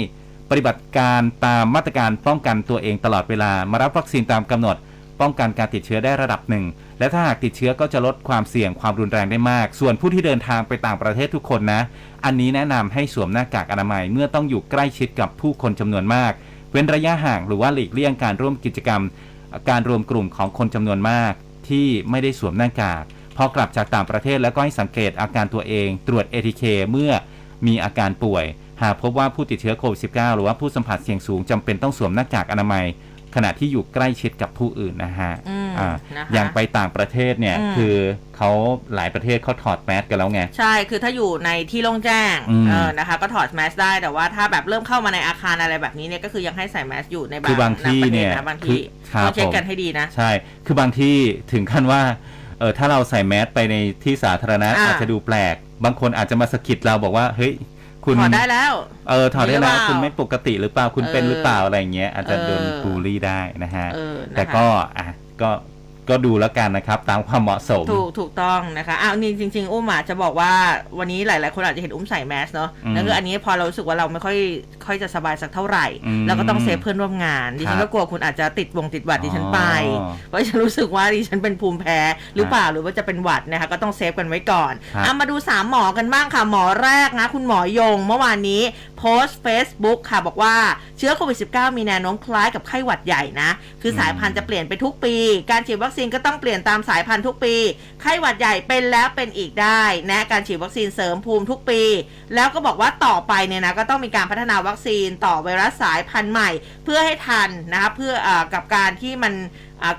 ปฏิบัติการตามมาตรการป้องกันตัวเองตลอดเวลามารับวัคซีนตามกำหนด ป้องกันการติดเชื้อได้ระดับหนึ่ง และถ้าหากติดเชื้อก็จะลดความเสี่ยงความรุนแรงได้มาก ส่วนผู้ที่เดินทางไปต่างประเทศทุกคนนะ อันนี้แนะนำให้สวมหน้ากากอนามัยเมื่อต้องอยู่ใกล้ชิดกับผู้คนจำนวนมาก เว้นระยะห่างหรือว่าหลีกเลี่ยงการร่วมกิจกรรม การรวมกลุ่มของคนจำนวนมาก ที่ไม่ได้สวมหน้ากาก พอกลับจากต่างประเทศแล้วก็ให้สังเกตอาการตัวเอง ตรวจ ATK เคเมื่อมีอาการป่วย หากพบว่าผู้ติดเชื้อโควิด -19 หรือว่าผู้สัมผัสเสี่ยงสูงจำเป็นต้องสวมหน้ากากอนามัย ขณะที่อยู่ใกล้ชิดกับผู้อื่นนะฮะอืมอ่านะคะอย่างไปต่างประเทศเนี่ยอืมคือเขาหลายประเทศเขาถอดแมสกันแล้วไง ใช่คือถ้าอยู่ในที่โล่งแจ้งอืมเออนะคะ ก็ถอดแมสได้แต่ว่าถ้าแบบเริ่มเข้ามาในอาคารอะไรแบบนี้เนี่ยก็คือยังให้ใส่แมสอยู่ในบางคือบางที่ประทศเนี่ยนะบางคือที่ครับต้องเช็คผมกันให้ดีนะใช่ คือบางที่ถึงขั้นว่าเออถ้าเราใส่แมสไปในที่สาธารณะอ่าอาจจะดูแปลก บางคนอาจจะมาสะกิดเราบอกว่าเฮ้ย คุณถอดได้แล้ว เออถอดได้แล้วหรือเปล่าคุณไม่ปกติหรือเปล่าคุณเป็นเออหรือเปล่าอะไรอย่างเงี้ยอาจจะโดนเออบูลลี่ได้นะฮะเออนะคะแต่ก็อะก็ ก็ดูแล้วกันนะครับ ตามความเหมาะสม ถูกถูกต้องนะคะอ้าวนี่จริง ๆ อุ้มอะจะบอกว่าวันนี้หลาย ๆ คนอาจจะเห็นอุ้มใส่แมสเนาะอืมแล้วคืออันนี้พอเรารู้สึกว่าเราไม่ค่อยค่อยจะสบายสักเท่าไหร่อืมเราก็ต้อง save เพื่อนร่วมงาน ดิฉันก็ครับกลัวคุณอาจจะติดหวงติดหวัดดิฉันไปอ๋อเพราะฉันรู้สึกว่าดิฉันเป็นภูมิแพ้หรือเปล่าหรือว่าจะเป็นหวัดนะคะก็ต้อง save กันไว้ก่อนครับอะมาดูสามหมอกันบ้างค่ะหมอแรกนะคุณหมอยงเมื่อวานนี้โพสต์ Facebook ค่ะบอกว่าเชื้อโควิด -19 มีแนวโน้มคล้ายกับไข้หวัดใหญ่นะคือสายพันธุ์จะเปลี่ยนไปทุกปี การฉีดวัคซีนก็ต้องเปลี่ยนตามสายพันธุ์ทุกปี ไข้หวัดใหญ่เป็นแล้วเป็นอีกได้นะการฉีดวัคซีนเสริมภูมิทุกปี แล้วก็บอกว่าต่อไปเนี่ยนะก็ต้องมีการพัฒนาวัคซีนต่อไวรัสสายพันธุ์ใหม่ เพื่อให้ทันนะคะเพื่ออกับการที่มัน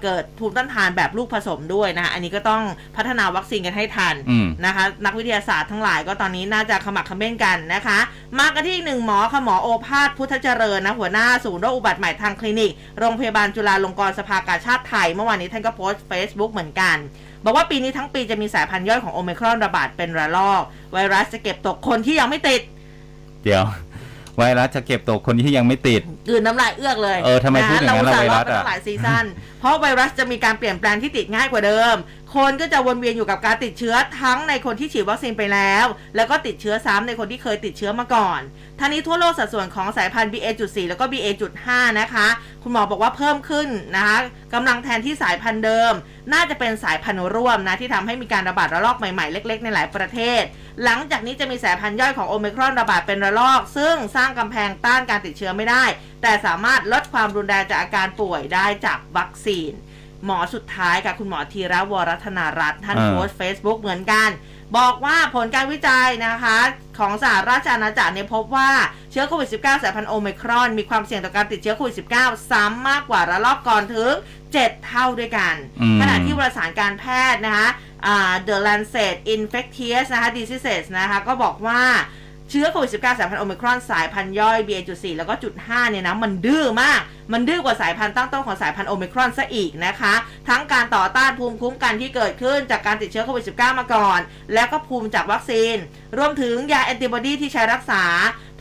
เกิดภูมิต้านทานแบบลูกผสมด้วยนะคะอันนี้ก็ต้องพัฒนาวัคซีนกันให้ทันอืมนะคะ นักวิทยาศาสตร์ทั้งหลายก็ตอนนี้น่าจะขมักเขม้นกันนะคะ มากันที่อีกหนึ่งหมอค่ะหมอโอภาสพุทธเจริญนะหัวหน้าศูนย์โรคอุบัติใหม่ทางคลินิก โรงพยาบาลจุฬาลงกรณ์สภากาชาติไทย เมื่อวานนี้ท่านก็โพสต์ Facebook เหมือนกันบอกว่าปีนี้ทั้งปีจะมีสายพันธุ์ย่อยของโอมิครอนระบาดเป็นระลอก ไวรัสจะเก็บตกคนที่ยังไม่ติด เดี๋ยว ไวรัสจะเก็บตัวคนที่ยังไม่ติดกลืนน้ำลายเอื้อกเลยเออทำไมพูดอย่างนั้นล่ะเรไวรัสเาอะอุตส่าห์รอดมาตั้งหลายซีซั่นเพราะไวรัสจะมีการเปลี่ยนแปลงที่ติดง่ายกว่าเดิม คนก็จะวนเวียนอยู่กับการติดเชื้อทั้งในคนที่ฉีดวัคซีนไปแล้ว แล้วก็ติดเชื้อซ้ำในคนที่เคยติดเชื้อมาก่อนทั้งนี้ทั่วโลกสัดส่วนของสายพันธุ์ BA.4 แล้วก็ BA.5 นะคะ คุณหมอบอกว่าเพิ่มขึ้นนะคะกำลังแทนที่สายพันธุ์เดิม น่าจะเป็นสายพันธุ์ร่วมนะที่ทำให้มีการระบาดระลอกใหม่ๆ เล็ก ๆ ในหลายประเทศ หลังจากนี้จะมีสายพันธุ์ย่อยของโอมิครอนระบาดเป็นระลอก ซึ่งสร้างกำแพงต้านการติดเชื้อไม่ได้ แต่สามารถลดความรุนแรงจากอาการป่วยได้จากวัคซีน หมอสุดท้ายค่ะ คุณหมอธีระวรัตนารัตน์ท่านอ่าโพสต์ Facebook เหมือนกัน บอกว่าผลการวิจัยนะคะ ของสหราชอาณาจักรเนี่ยพบว่าเชื้อโควิด -19 สายพันธุ์โอมิครอน มีความเสี่ยงต่อการติดเชื้อโควิด -19 ซ้ำมากกว่าระลอกก่อนถึง 7 เท่าด้วยกันอืมขณะที่วารสารการแพทย์นะคะอ่า The Lancet Infectious นะคะ Diseases นะคะก็บอกว่า เชื้อโควิด -19 สายพันธุ์โอมิครอนสายพันธุ์ย่อย BA.4 แล้วก็จุด5เนี่ยนะมันดื้อมาก มันดื้อกว่าสายพันธุ์ตั้งต้นของสายพันธุ์โอมิครอนซะอีกนะคะ ทั้งการต่อต้านภูมิคุ้มกันที่เกิดขึ้นจากการติดเชื้อโควิด -19 มาก่อน แล้วก็ภูมิจากวัคซีน รวมถึงยาแอนติบอดีที่ใช้รักษา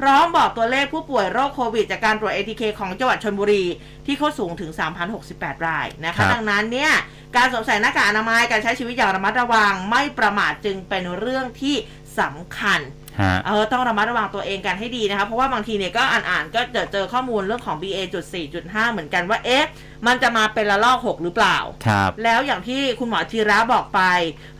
พร้อมบอกตัวเลขผู้ป่วยโรคโควิด จากการตรวจ ATK ของจังหวัดชนบุรี ที่เขาสูงถึง 3,068 รายนะครัคะบดังนั้นเนี่ยการสวมใส่หน้ากากอนามัยการใช้ชีวิตอย่างระมัดระวังไม่ประมาทจึงเป็นเรื่องที่สำคัญฮะ เออต้องระมัดระวังตัวเองกันให้ดีนะคะเพราะว่าบางทีเนี่ยก็อ่านๆก็เจอเจอข้อมูลเรื่องของ BA.4.5 เหมือนกันว่าเอ๊ะมันจะมาเป็นระลอก 6 หรือเปล่า ครับ แล้วอย่างที่คุณหมอธีระบอกไป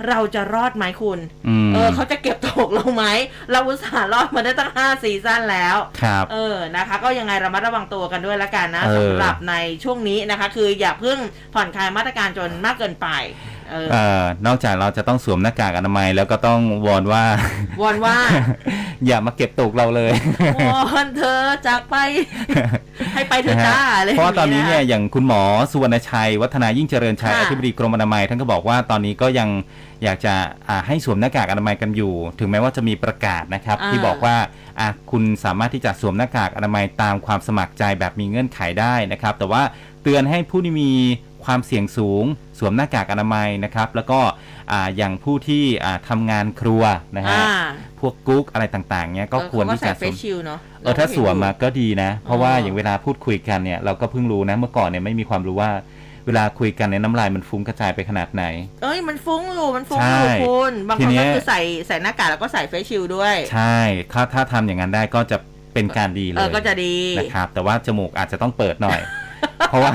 เราจะรอดไหมคุณอืมเออเขาจะเก็บตกเราไหม เราอุตส่าห์รอดมาได้ตั้ง 5 ซีซั่นแล้ว ครับ เออ นะคะ ก็ยังไงระมัดระวังตัวกันด้วยละกันนะเออสำหรับในช่วงนี้นะคะ คืออย่าเพิ่งผ่อนคลายมาตรการจนมากเกินไป เออเอ่อนอกจากเราจะต้องสวมหน้ากากอนามัยแล้วก็ต้องวอนว่าวอนว่า อย่ามาเก็บตกเราเลยวอนเธอจากไป ให้ไปเธอะจ้าอะไรเพราะว่าตอนนี้เนี่ยางอย่างคุณหมอสุวรรณชัย วัฒนายิ่งเจริญชัยค่ะอธิบดีกรมอนามัยท่านก็บอกว่าตอนนี้ก็ยังอยากจะอ่าให้สวมหน้ากากอนามัยกันอยู่ ถึงแม้ว่าจะมีประกาศนะครับอ่าที่บอกว่าอะคุณสามารถที่จะสวมหน้ากากอนามัยตามความสมัครใจแบบมีเงื่อนไขได้นะครับ แต่ว่าเตือนให้ผู้ที่มี ความเสี่ยงสูง สวมหน้ากากอนามัยนะครับ แล้วก็อ่าอย่างผู้ที่อ่าทำงานครัวนะฮะอ่าพวกกุ๊กอะไรต่างๆเนี่ยก็ควรที่จะเออเขาก็ใส่เฟสวซมชิลเนาะเออถ้าสวมมาก็ดีนะ เพราะว่าอ๋อออย่างเวลาพูดคุยกันเนี่ยเราก็เพิ่งรู้นะเมื่อก่อนเนี่ยไม่มีความรู้ว่าเวลาคุยกันเนี่ยน้ำลายมันฟุ้งกระจายไปขนาดไหน เอ้ยมันฟุ้งอยู่มันฟุ้งใช่อยู่คุณบางทีคนเนี้ก็ยคือใส่ใส่หน้ากากแล้วก็ใส่เฟซชิลด้วย ใช่ถ้าถ้าทำอย่างนั้นได้ก็จะเป็นการดีเลเอยอก็จะดีนะครับแต่ว่าจมูกอาจจะต้องเปิดหน่อย เพราะว่า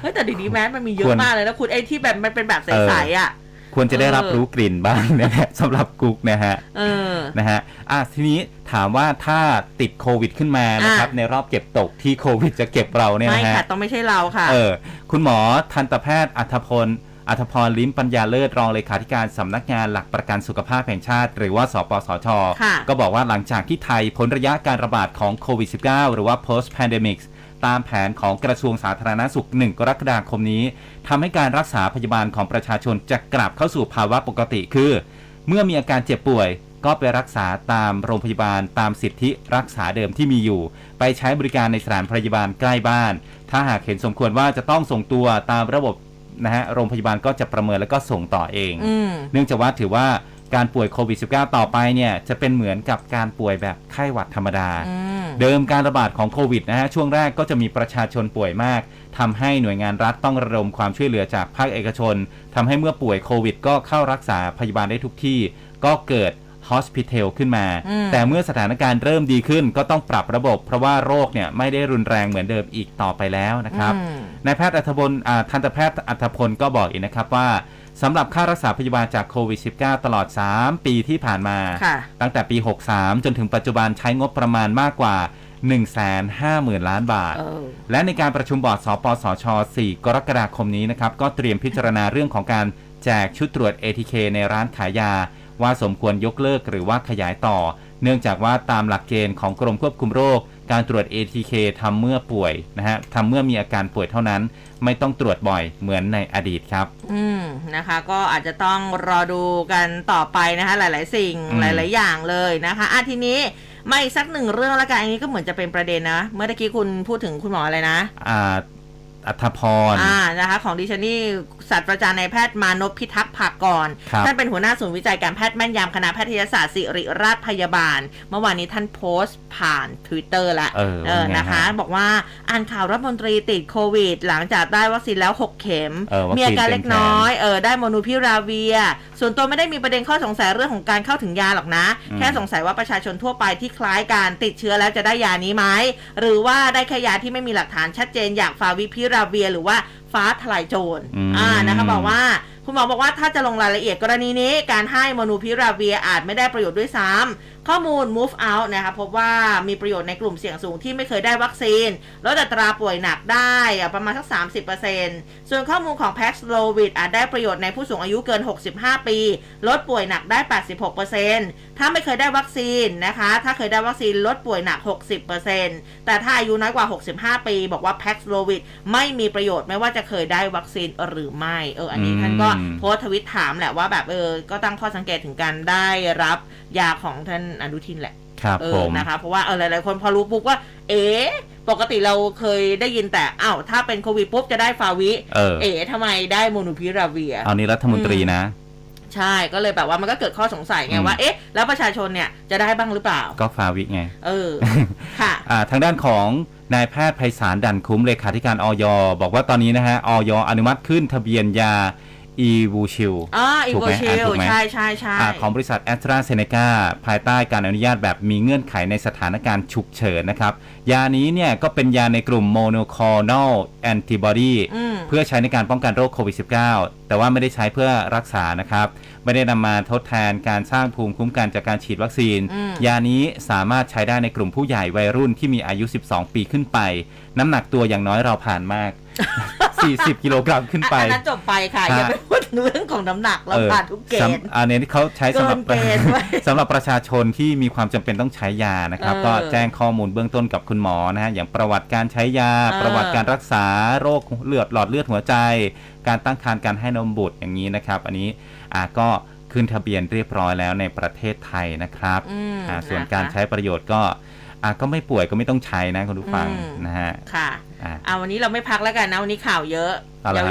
เฮ้ยแต่เดียวนี้แมสมันมีเยควอะรมากเลยนะคุณไอ้ที่แบบมันเป็นแบบใสๆอะควรจะได้รับเออรู้กลิ่นบ้างนะฮะสำหรับกุ๊กนะฮะเออนะฮะอะทีนี้ถามว่าถ้าติดโควิดขึ้นมานะครับอะในรอบเก็บตกที่โควิดจะเก็บเราเนี่ยไม่นะฮะค่ะ ต้องไม่ใช่เราค่ะ เออ คุณหมอทันตแพทย์อัธพลอัธพรลิ้มปัญญาเลิศรองเลขาธิการสำนักงานหลักประกันสุขภาพแห่งชาติ หรือว่า สปสชค่ะก็บอกว่าหลังจากที่ไทยพ้นระยะการระบาดของโควิด -19 หรือว่า post pandemic ตามแผนของกระทรวงสาธารณสุข 1 กรกฎาคมนี้ทำให้การรักษาพยาบาลของประชาชนจะกลับเข้าสู่ภาวะปกติคือ เมื่อมีอาการเจ็บป่วยก็ไปรักษาตามโรงพยาบาลตามสิทธิรักษาเดิมที่มีอยู่ ไปใช้บริการในสถานพยาบาลใกล้บ้าน ถ้าหากเห็นสมควรว่าจะต้องส่งตัวตามระบบนะฮะโรงพยาบาลก็จะประเมินแล้วก็ส่งต่อเองอืมเนื่องจากว่าถือว่า การป่วยโควิด -19 ต่อไปเนี่ยจะเป็นเหมือนกับการป่วยแบบไข้หวัดธรรมดาอืมเดิมการระบาดของโควิดนะฮะช่วงแรกก็จะมีประชาชนป่วยมากทำให้หน่วยงานรัฐต้องระดมความช่วยเหลือจากภาคเอกชนทำให้เมื่อป่วยโควิด ก็เข้ารักษาพยาบาลได้ทุกที่ ก็เกิดฮอสพิทอลขึ้นมาอืมแต่เมื่อสถานการณ์เริ่มดีขึ้นก็ต้องปรับระบบ เพราะว่าโรคเนี่ยไม่ได้รุนแรงเหมือนเดิมอีกต่อไปแล้วนะครับอืมนายแพทย์อัธพลอ่าทันตแพทย์อัธพลก็บอกอีกนะครับว่า สำหรับค่ารักษาพยาบาลจากโควิด -19 ตลอด 3 ปีที่ผ่านมาค่ะตั้งแต่ปี 63 จนถึงปัจจุบันใช้งบประมาณมากกว่า 150,000 ล้านบาทเออและในการประชุมบอร์ดสปสช 4 กรกฎาคมนี้นะครับ ก็เตรียมพิจารณาเรื่องของการแจกชุดตรวจ ATK ในร้านขายยา ว่าสมควรยกเลิกหรือว่าขยายต่อ เนื่องจากว่าตามหลักเกณฑ์ของกรมควบคุมโรค การตรวจ ATK ทำเมื่อป่วยนะฮะทำเมื่อมีอาการป่วยเท่านั้น ไม่ต้องตรวจบ่อยเหมือนในอดีตครับ อืมนะคะ ก็อาจจะต้องรอดูกันต่อไปนะคะ หลาย ๆ สิ่งอืมหลาย ๆ อย่างเลยนะคะอะทีนี้มาอีกสักหนึ่งเรื่องละกันอันนี้ก็เหมือนจะเป็นประเด็นนะ เมื่อตะกี้คุณพูดถึงคุณหมออะไรนะ อ่าอัธพร อ่า นะคะ ของดิฉันนี่ ศาสตราจารย์นายแพทย์มานพพิทักษ์ภากรครับท่านเป็นหัวหน้าศูนย์วิจัยการแพทย์แม่นยำคณะแพทยศาสตร์ศิริราชพยาบาล เมื่อวานนี้ท่านโพสต์ผ่าน Twitter ละเออว่าไงนะคะฮะบอกว่าอ่านข่าวรัฐมนตรีติดโควิด หลังจากได้วัคซีนแล้ว 6 เข็มเออวัคซีนมีอาการเล็กเต็มแขนน้อยเออได้โมนูพิราเวีย ส่วนตัวไม่ได้มีประเด็นข้อสงสัยเรื่องของการเข้าถึงยาหรอกนะ แค่สงสัยว่าประชาชนทั่วไปที่คล้ายการติดเชื้อแล้วจะได้ยานี้ไหมหรือว่าได้แค่ยาที่ไม่มีหลักฐานชัดเจนอย่างฟาวิพิราเวียหรือว่าฟ้าทลายโจรอืมอ่านะคะบอกว่าคุณหมอบอกว่าถ้าจะลงรายละเอียดกรณีนี้ การให้โมนูพิราเวียอาจไม่ได้ประโยชน์ด้วยซ้ำข้อมูล move out นะคะพบว่ามีประโยชน์ในกลุ่มเสี่ยงสูงที่ไม่เคยได้วัคซีนลดอัตราป่วยหนักได้อะประมาณสัก 30%ส่วนข้อมูลของ Paxlovid อาจได้ประโยชน์ในผู้สูงอายุเกิน 65 ปี ลดป่วยหนักได้ 86% ถ้าไม่เคยได้วัคซีนนะคะ ถ้าเคยได้วัคซีนลดป่วยหนัก 60%แต่ถ้าอายุน้อยกว่า 65 ปี บอกว่า Paxlovid ไม่มีประโยชน์ไม่ว่าจะเคยได้วัคซีนหรือไม่ เออ อันนี้ท่านก็อืมโพสต์ทวิตถามแหละว่าแบบเออ ก็ตั้งข้อสังเกตถึงการได้รับยาของท่านอนุทินแหละครับเอผอมนะคะ เพราะว่าเออหลายๆคนพอรู้ปุ๊บว่า เอ๋ปกติเราเคยได้ยินแต่อ้าวถ้าเป็นโควิดปุ๊บจะได้ฟาวิ เออเอ๋ทำไมได้โมนูพิราเวีย เอานี้รัฐมนตรีนะ ใช่ก็เลยแบบว่ามันก็เกิดข้อสงสัยไงอืมว่าเอ๊ะแล้วประชาชนเนี่ยจะได้บ้างหรือเปล่า ก็ฟาวิไง เออค่ะอ่าทางด้านของนายแพทย์ไพศาลดันคุ้มเลขาธิการออยบอกว่าตอนนี้นะฮะออยอนุมัติขึ้นทะเบียนยา อีวูชิลอ่าอีถูกโวไหมชิอ่าลถูกไหมใช่ใช่ใช่อ่าของบริษัทแอสตราเซเนกาภายใต้การอนุญาตแบบมีเงื่อนไขในสถานการณ์ฉุกเฉินนะครับ ยานี้เนี่ยก็เป็นยาในกลุ่ม monoclonal antibody อืมเพื่อใช้ในการป้องกันโรคโควิด -19 แต่ว่าไม่ได้ใช้เพื่อรักษานะครับ ไม่ได้นำมาทดแทนการสร้างภูมิคุ้มกันจากการฉีดวัคซีนอืมยานี้สามารถใช้ได้ในกลุ่มผู้ใหญ่วัยรุ่นที่มีอายุ 12 ปีขึ้นไป น้ำหนักตัวอย่างน้อยเราผ่านมาก 40 กิโลกรัมขึ้นไปอันนั้นจบไปค่ะฮะอย่าไปพูดถึงเรื่องของน้ำหนักเราเออผ่านทุกเกณฑ์สำอันนี้ที่เขาใช้สำหรับเกินเกณฑ์ไว้สำหรับประชาชนที่มีความจำเป็นต้องใช้ยานะครับเออก็แจ้งข้อมูลเบื้องต้นกับคุณหมอนะฮะอย่างประวัติการใช้ยาเออประวัติการรักษาโรคเลือดหลอดเลือดหัวใจ การตั้งครรภ์การให้นมบุตรอย่างนี้นะครับ อันนี้อ่าก็ขึ้นทะเบียนเรียบร้อยแล้วในประเทศไทยนะครับอืมอ่าส่วนนะคะการใช้ประโยชน์ก็อ่าก็ไม่ป่วยก็ไม่ต้องใช้นะคุณผู้ฟังอืมนะฮะค่ะ อ่าเอาวันนี้เราไม่พักแล้วกันนะวันนี้ข่าวเยอะ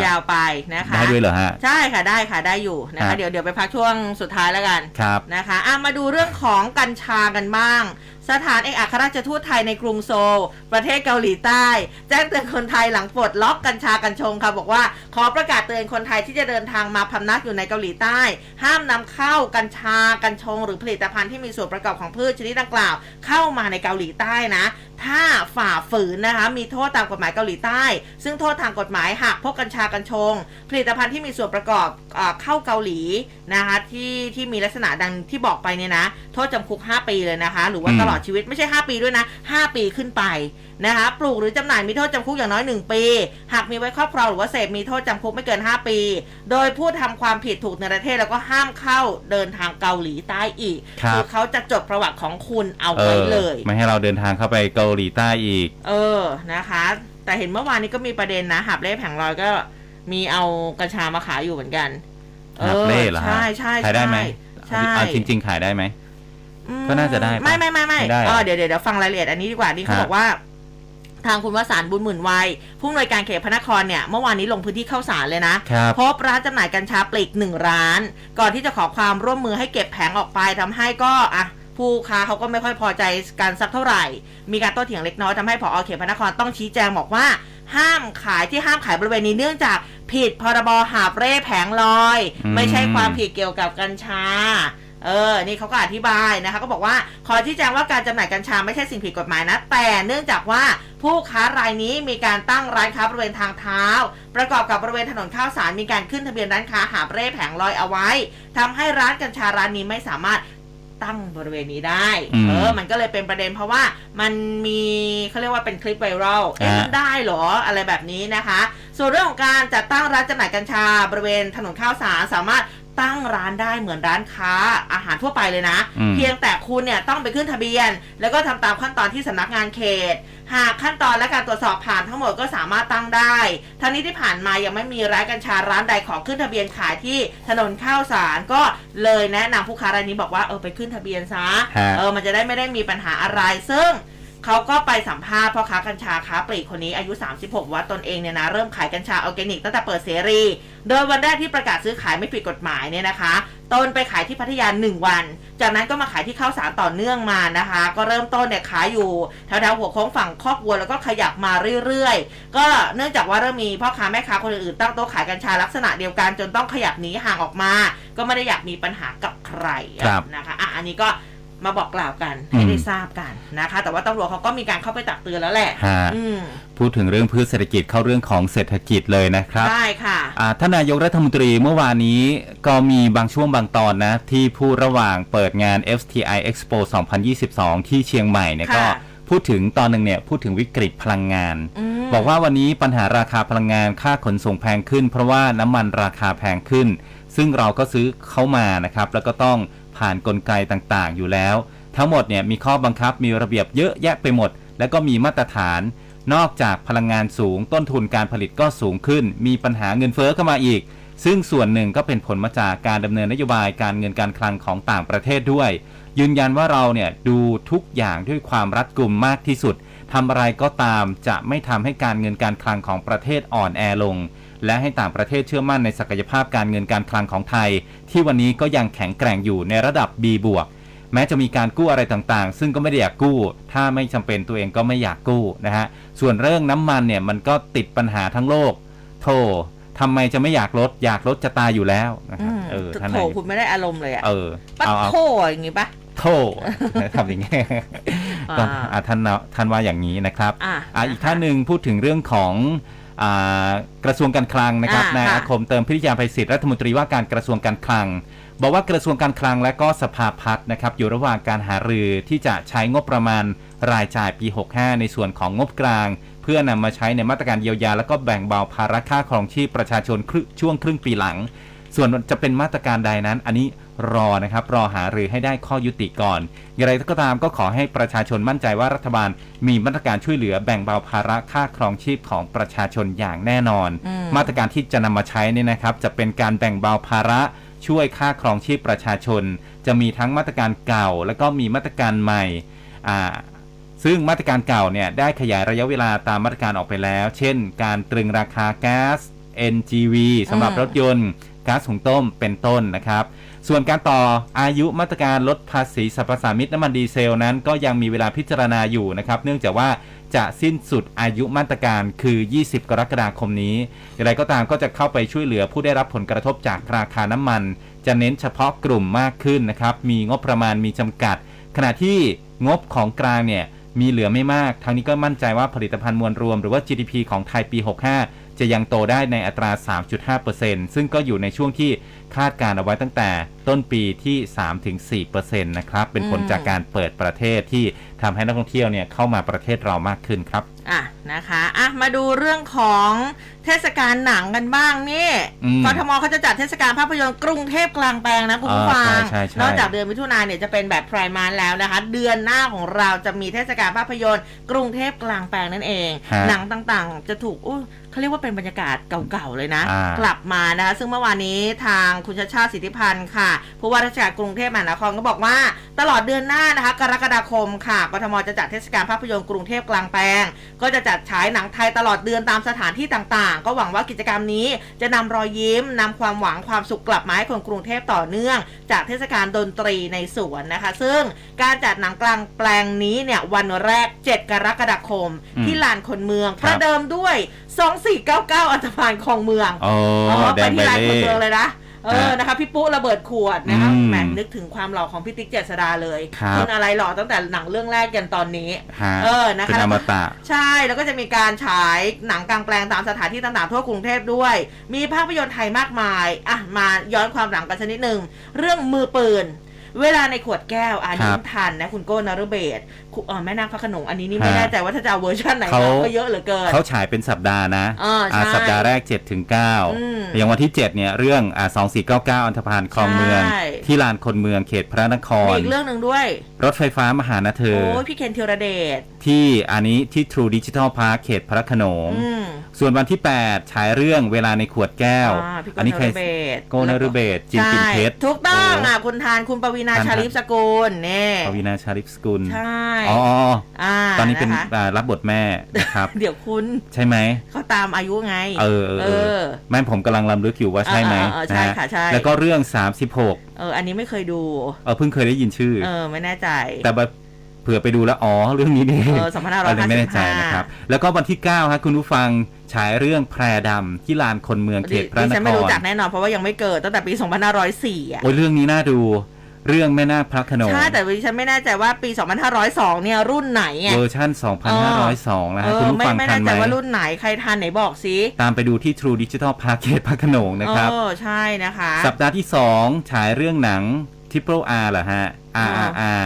ยาวๆไปนะคะ ได้ด้วยเหรอฮะ ใช่ค่ะได้ค่ะได้อยู่นะครัคะบเดี๋ยวเดี๋ยวไปพักช่วงสุดท้ายแล้วกันครับนะคะอะมาดูเรื่องของกัญชากันบ้าง สถานเอกอัครราชทูตไทยในกรุงโซล ประเทศเกาหลีใต้ แจ้งเตือนคนไทยหลังปลดล็อกกัญชากัญชงค่ะ บอกว่าขอประกาศเตือนคนไทยที่จะเดินทางมาพำนักอยู่ในเกาหลีใต้ ห้ามนำเข้ากัญชากัญชง หรือผลิตภัณฑ์ที่มีส่วนประกอบของพืชชนิดดังกล่าว เข้ามาในเกาหลีใต้นะ ถ้าฝ่าฝืนนะคะมีโทษตามกฎหมายเกาหลีใต้ ซึ่งโทษทางกฎหมายหากพบกัญชากัญชง ผลิตภัณฑ์ที่มีส่วนประกอบเออเข้าเกาหลีนะคะที่ที่มีลักษณะดังที่บอกไปเนี่ยนะโทษจำคุก 5 ปีเลยนะคะ หรือว่าอืมตลอดชีวิตไม่ใช่ 5 ปีด้วยนะ 5 ปีขึ้นไปนะคะปลูกหรือจำหน่ายมีโทษจำคุกอย่างน้อย 1 ปี หากมีไว้ครอบครองหรือว่าเสพมีโทษจำคุกไม่เกิน 5 ปี โดยผู้ทำความผิดถูกในประเทศแล้วก็ห้ามเข้าเดินทางเกาหลีใต้อีกครับอเขาจะจดประวัติของคุณเอาเอไว้อเลย ไม่ให้เราเดินทางเข้าไปเกาหลีใต้อีก เออนะคะ แต่เห็นเมื่อวานนี้ก็มีประเด็นนะหับเล่แผงลอยก็มีเอากัญชามาขายอยู่เหมือนกันหับเล่เหรอฮะใช่ใช่ขายได้ไหมใช่เอาจริงๆขายได้ไหมอืมก็น่าจะได้ปะไม่ไม่ไม่ไม่ไม่ได้เหรอเออเดี๋ยวเดี๋ยวเดี๋ยวฟังรายละเอียดอันนี้ดีกว่านี่เขาฮะบอกว่าทางคุณวสานบุญหมื่นวัยผู้อำนวยการเขตพระนครเนี่ยเมื่อวานนี้ลงพื้นที่เข้าสารเลยนะครับพบร้านจำหน่ายกัญชาปลีกหนึ่งร้าน ก่อนที่จะขอความร่วมมือให้เก็บแผงออกไปทำให้ก็อะ ผู้ค้าเขาก็ไม่ค่อยพอใจการสักเท่าไหร่ มีการโต้เถียงเล็กน้อยทำให้ผอเขตพระนครต้องชี้แจงบอกว่า ห้ามขายที่ห้ามขายบริเวณนี้เนื่องจากผิดพรบหาบเร่แผงลอยอืมไม่ใช่ความผิดเกี่ยวกับกัญชาเออ นี่เขาก็อธิบายนะคะ ก็บอกว่า ขอชี้แจงว่าการจำหน่ายกัญชาไม่ใช่สิ่งผิดกฎหมายนะ แต่เนื่องจากว่าผู้ค้ารายนี้มีการตั้งร้านค้าบริเวณทางเท้า ประกอบกับบริเวณถนนข้าวสารมีการขึ้นทะเบียนร้านค้าหาบเร่แผงลอยเอาไว้ทำให้ร้านกัญชาร้านนี้ไม่สามารถ ตั้งบริเวณนี้ได้อืมเออ มันก็เลยเป็นประเด็นเพราะว่ามันมีเขาเรียกว่าเป็นคลิปไวรัล เอ๊ะฮะมันได้เหรออะไรแบบนี้นะคะ ส่วนเรื่องของการจัดตั้งร้านจำหน่ายกัญชา บริเวณถนนข้าวสารสามารถตั้งร้านได้เหมือนร้านค้าอาหารทั่วไปเลยนะอืมเพียงแต่คุณเนี่ยต้องไปขึ้นทะเบียน แล้วก็ทำตามขั้นตอนที่สำนักงานเขต หากขั้นตอนและการตรวจสอบผ่านทั้งหมดก็สามารถตั้งได้ ทั้งนี้ที่ผ่านมายังไม่มีร้านกัญชาร้านใดขอขึ้นทะเบียนขายที่ถนนข้าวสารก็เลยแนะนำผู้ค้ารายนี้บอกว่าเออไปขึ้นทะเบียนซะฮะเออมันจะได้ไม่ได้มีปัญหาอะไรซึ่ง เขาก็ไปสัมภาษณ์พ่อค้ากัญชาค้าปลีกคนนี้อายุ 36 ว่าตนเองเนี่ยนะเริ่มขายกัญชาออร์แกนิกตั้งแต่เปิดเสรี โดยวันแรกที่ประกาศซื้อขายไม่ผิดกฎหมายเนี่ยนะคะ ตนไปขายที่พัทยาหนึ่งวัน จากนั้นก็มาขายที่ข้าวสารต่อเนื่องมานะคะ ก็เริ่มต้นเนี่ยขายอยู่แถวๆหัวโค้งฝั่งคอกวัวแล้วก็ขยับมาเรื่อยๆ ก็เนื่องจากว่าเริ่มมีพ่อค้าแม่ค้าคนอื่นๆตั้งโต๊ะขายกัญชาลักษณะเดียวกันจนต้องขยับหนีห่างออกมา ก็ไม่ได้อยากมีปัญหากับใครครับนะคะอะอันนี้ก็ มาบอกกล่าวกันให้ได้ทราบกันนะคะ แต่ว่าตำรวจเขาก็มีการเข้าไปตักเตือนแล้วแหละฮะอืมพูดถึงเรื่องพืชเศรษฐกิจเข้าเรื่องของเศรษฐกิจเลยนะครับได้ค่ะอ่าท่านนายกรัฐมนตรีเมื่อวานนี้ก็มีบางช่วงบางตอนนะ ที่พูดระหว่างเปิดงาน FTI Expo 2022 ที่เชียงใหม่เนี่ยค่ะก็พูดถึงตอนหนึ่งเนี่ยพูดถึงวิกฤตพลังงานอืมบอกว่าวันนี้ปัญหาราคาพลังงานค่าขนส่งแพงขึ้น เพราะว่าน้ำมันราคาแพงขึ้น ซึ่งเราก็ซื้อเข้ามานะครับ แล้วก็ต้อง ผ่านกลไกต่างๆ อยู่แล้ว ทั้งหมดเนี่ยมีข้อบังคับมีระเบียบเยอะแยะไปหมด แล้วก็มีมาตรฐาน นอกจากพลังงานสูง ต้นทุนการผลิตก็สูงขึ้น มีปัญหาเงินเฟ้อเข้ามาอีก ซึ่งส่วนหนึ่งก็เป็นผลมาจากการดำเนินนโยบายการเงินการคลังของต่างประเทศด้วย ยืนยันว่าเราเนี่ยดูทุกอย่างด้วยความรัดกุมมากที่สุดทำอะไรก็ตามจะไม่ทำให้การเงินการคลังของประเทศอ่อนแอลง และให้ต่างประเทศเชื่อมั่นในศักยภาพการเงินการคลังของไทย ที่วันนี้ก็ยังแข็งแกร่งอยู่ในระดับ B บวกแม้จะมีการกู้อะไรต่างๆ ซึ่งก็ไม่ได้อยากกู้ ถ้าไม่จำเป็นตัวเองก็ไม่อยากกู้นะฮะ ส่วนเรื่องน้ำมันเนี่ยมันก็ติดปัญหาทั้งโลกโธ่ทำไมจะไม่อยากลด อยากลดจะตายอยู่แล้วนะครับอืมเออท่านโถนายกคุณไม่ได้อารมณ์เลยอะเออปะเอาเอาโถอย่างงี้ปะโธ่ทำอย่างเงี้ยอ่าก็อะท่านเนาะท่านว่าอย่างนี้นะครับอะอะอีกท่านหนึ่งพูดถึงเรื่องของอ่า กระทรวงการคลังนะครับอ่านนายค่ะอาคมเติมพิทยาภัยศิษย์รัฐมนตรีว่าการกระทรวงการคลัง บอกว่ากระทรวงการคลังและก็สภาพัฒน์นะครับอยู่ระหว่างการหารือที่จะใช้งบประมาณรายจ่ายปี 65 ในส่วนของงบกลาง เพื่อนำมาใช้ในมาตรการเยียวยา และก็แบ่งเบาภาระค่าครองชีพประชาชนครึ่งช่วงครึ่งปีหลัง ส่วนจะเป็นมาตรการใดนั้น อันนี้รอนะครับรอหารือให้ได้ข้อยุติก่อนอย่างไรก็ตามก็ขอให้ประชาชนมั่นใจว่ารัฐบาลมีมาตรการช่วยเหลือแบ่งเบาภาระค่าครองชีพของประชาชนอย่างแน่นอนอืมมาตรการที่จะนำมาใช้เนี่ยนะครับ จะเป็นการแบ่งเบาภาระช่วยค่าครองชีพประชาชน จะมีทั้งมาตรการเก่า แล้วก็มีมาตรการใหม่อ่าซึ่งมาตรการเก่าเนี่ยได้ขยายระยะเวลาตามมาตรการออกไปแล้ว เช่น การตรึงราคาก๊าซ NGV สำหรับอืมรถยนต์ ก๊าซหุงต้มเป็นต้นนะครับ ส่วนการต่ออายุมาตรการลดภาษีสรรพสามิตน้ำมันดีเซลนั้น ก็ยังมีเวลาพิจารณาอยู่นะครับ เนื่องจากว่าจะสิ้นสุดอายุมาตรการคือ 20 กรกฎาคมนี้อย่างไรก็ตามก็จะเข้าไปช่วยเหลือผู้ได้รับผลกระทบจากราคาน้ำมัน จะเน้นเฉพาะกลุ่มมากขึ้นนะครับ มีงบประมาณมีจำกัด ขณะที่งบของกลางเนี่ยมีเหลือไม่มาก ทางนี้ก็มั่นใจว่าผลิตภัณฑ์มวลรวม หรือว่า GDP ของไทยปี 65 จะยังโตได้ในอัตรา 3.5%ซึ่งก็อยู่ในช่วงที่ คาดการเอาไว้ตั้งแต่ต้นปีที่ 3-4%นะครับ เป็นผลอืมจากการเปิดประเทศที่ทำให้นักท่องเที่ยวเนี่ยเข้ามาประเทศเรามากขึ้นครับ อะนะคะอะมาดูเรื่องของเทศกาลหนังกันบ้างนี่อืมกทมเขาจะจัดเทศกาลภาพยนตร์กรุงเทพกลางแปลงนะคุณผู้อ่าฟังใช่ใช่ใช่นอกจากเดือนมิถุนายนเนี่ยจะเป็นแบบไพรมานแล้วนะคะ เดือนหน้าของเราจะมีเทศกาลภาพยนตร์กรุงเทพกลางแปลงนั่นเองฮะหนังต่างๆ จะถูกอุ้ยเขาเรียกว่าเป็นบรรยากาศเก่าๆเลยนะอ่ากลับมานะคะซึ่งเมื่อวานนี้ทางคุณชาติชาติสิทธิพันธ์ค่ะผู้ว่าราชการกรุงเทพมหานครก็บอกว่า ตลอดเดือนหน้านะคะ กรกฎาคมค่ะกทมจะจัดเทศกาลภาพยนตร์กรุงเทพกลางแปลง ก็จะจัดฉายหนังไทยตลอดเดือนตามสถานที่ต่างๆ ก็หวังว่ากิจกรรมนี้จะนำรอยยิ้มนำความหวังความสุขกลับมาให้คนกรุงเทพต่อเนื่อง จากเทศกาลดนตรีในสวนนะคะ ซึ่งการจัดหนังกลางแปลงนี้เนี่ยวันแรก 7 กรกฎาคมอืมที่ลานคนเมืองคปรับระเดิมด้วย 2499อันธพาลคลองเมืองโอ้อ๋อแดไปงไปที่ลานคนเล่เมืองเลยนะ เออฮะนะคะพี่ปุ๊ระเบิดขวดนะคะอืมแหมนึกถึงความหล่อของพี่ติ๊กเจษดาเลยครับนอะไรหล่อตั้งแต่หนังเรื่องแรกยันตอนนี้ฮะเออนะคะเป็นอมตะใช่แล้วก็จะมีการฉายหนังกลางแปลงตามสถานที่ต่างๆทั่วกรุงเทพด้วย มีภาพยนตร์ไทยมากมายอะมาย้อนความหลังกันสักนิดหนึ่งเรื่องมือปืนเวลาในขวดแก้วอันครันี้บทันนะคุณโก้นรเบศคุณเออ แม่นางพระโขนงอันนี้นี่ไม่ฮะแน่ใจว่าถ้าจะเอาเวอร์ชันไหนเขามาก็เยอะเหลือเกินเขาฉายเป็นสัปดาห์นะอ่าใช่สัปดาห์แรก7ถึงอืม9อย่างวันที่ 7 เนี่ย เรื่องอ่า2499อันธพาลคลองเมืองใช่ที่ลานคนเมืองเขตพระนคมีรอีกเรื่องหนึ่งด้วย รถไฟฟ้ามหานาเธอ โอ้ยพี่เคนธีรเดช ที่อันนี้ที่ True Digital Park เขตพระโขนงอืมส่วนวันที่ 8 ฉายเรื่องเวลาในขวดแก้วอ่าพี่โก้อันี้นใครรเบศโกนรเบศจินปินเพชรใช่ถูกต้องโอะคุณทานคุณปวีนาทันชาลิปสกุลเนี่ยปวีนาชาลิปสกุลใช่อ๋ออ่าตอนนี้เป็นนะคะอ่ารับบทแม่นะครับ เดี๋ยวคุณใช่ไหมเขาตามอายุไง เออเออเออแม่ผมกำลังลำลึกอยู่ว่าใช่ไหมเออเออเออใช่นฮค่ะใช่ แล้วก็เรื่อง 36 เออ อันนี้ไม่เคยดู เออเพิ่งเคยได้ยินชื่อ เออ ไม่แน่ใจ แต่แบบเผื่อไปดูแล้วอ๋อเรื่องนี้นี่เออ2555อะไรไม่แน่ใจนะครับ แล้วก็วันที่9ครับคุณผู้ฟังฉายเรื่องแพรดำที่ลานคนเมืองเขตพระดินฉันคไม่รรู้จักแน่นอนเพราะว่ายังไม่เกิดตั้งแต่ปี 2504อะ โอ้ยเรื่องนี้น่าดู เรื่องแม่นาคพระโขนงใช่แต่ดิฉันไม่แน่ใจว่าปี 2502 เนี่ยรุ่นไหนไงเวอร์ชัน2502นะเอฮะคุณอผู้ไม่ฟังไม่ทัแน่นไหใจมว่ารุ่นไหนใครทันไหนบอกสิตามไปดูที่ True Digital Park เขตพระโขนงนะครับเออใช่นะคะ สัปดาห์ที่ 2 ฉายเรื่องหนัง Triple R เหรอฮะ RRR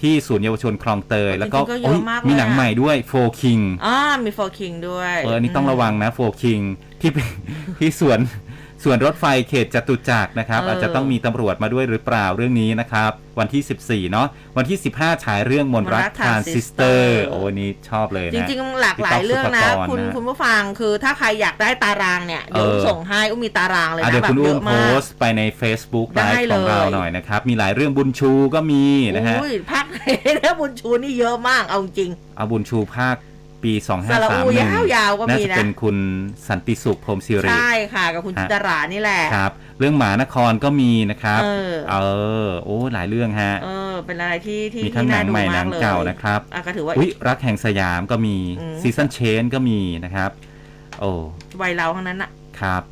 ที่ศูนย์เยาวชนคลองเตย แล้วก็จริงๆก็เยอะโอ้ยมากเลยมีหนังอะใหม่ด้วย Four King อ่ามี Four King ด้วยเอออันนี้ต้องระวังนะ Four King ที่เป็นที่สวน สวนรถไฟเขตจตุจักรนะครับเออออาจจะต้องมีตำรวจมาด้วยหรือเปล่าเรื่องนี้นะครับ วันที่ 14 เนาะวันที่ 15 ฉายเรื่องมนต์รักทรานซิสเตอร์ โอ้อันนี้ชอบเลยนะ จริง ๆ หลากหลายเรื่องนะพี่ต๊อกคุณสุภกรนะคุณผู้ฟังคือถ้าใครอยากได้ตารางเนี่ย เดี๋ยวเออส่งให้อุ้มมีตารางเลยอะนะเดี๋ยวแบคุบณเยอุ้มอะโพมากสต์ไปใน Facebook ได้ไลฟ์ของเราเลยหน่อยนะครับ มีหลายเรื่องบุญชูก็มีนะฮะอุ้ยภาคไหนนะบุญชูนี่เยอะมากเอาจริงเอาบุญชูภาค ปีสระอูยาวๆก็2531น่ามีจะนะเป็นคุณสันติสุขพรหมศิริ ใช่ค่ะ กับคุณฮะจิตรานี่แหละครับ เรื่องหมานครก็มีนะครับ เออ เออ โอ้ หลายเรื่องฮะ เออ เป็นอะไรที่ที่มีทั้งที่หนัน่างดูใหม่หมานักงเลยเก่านะครับอะก็ถือว่า อุ้ยรักแห่งสยามก็มีอืมซีซันเชนก็มีนะครับ โอ้วัยเราทั้งนั้นอะครับ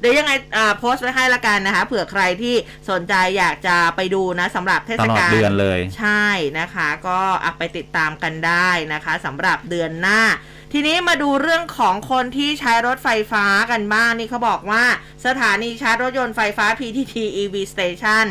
เดี๋ยวยังไงอ่าโพสต์ไว้ให้ละกันนะคะ เผื่อใครที่สนใจอยากจะไปดูนะสำหรับเทตศลอดกาลเดือนเลย ใช่นะคะ ก็อะไปติดตามกันได้นะคะสำหรับเดือนหน้าทีนี้มาดูเรื่องของคนที่ใช้รถไฟฟ้ากันบ้างนี่เขาบอกว่าสถานีชาร์จรถยนต์ไฟฟ้า PTT EV Station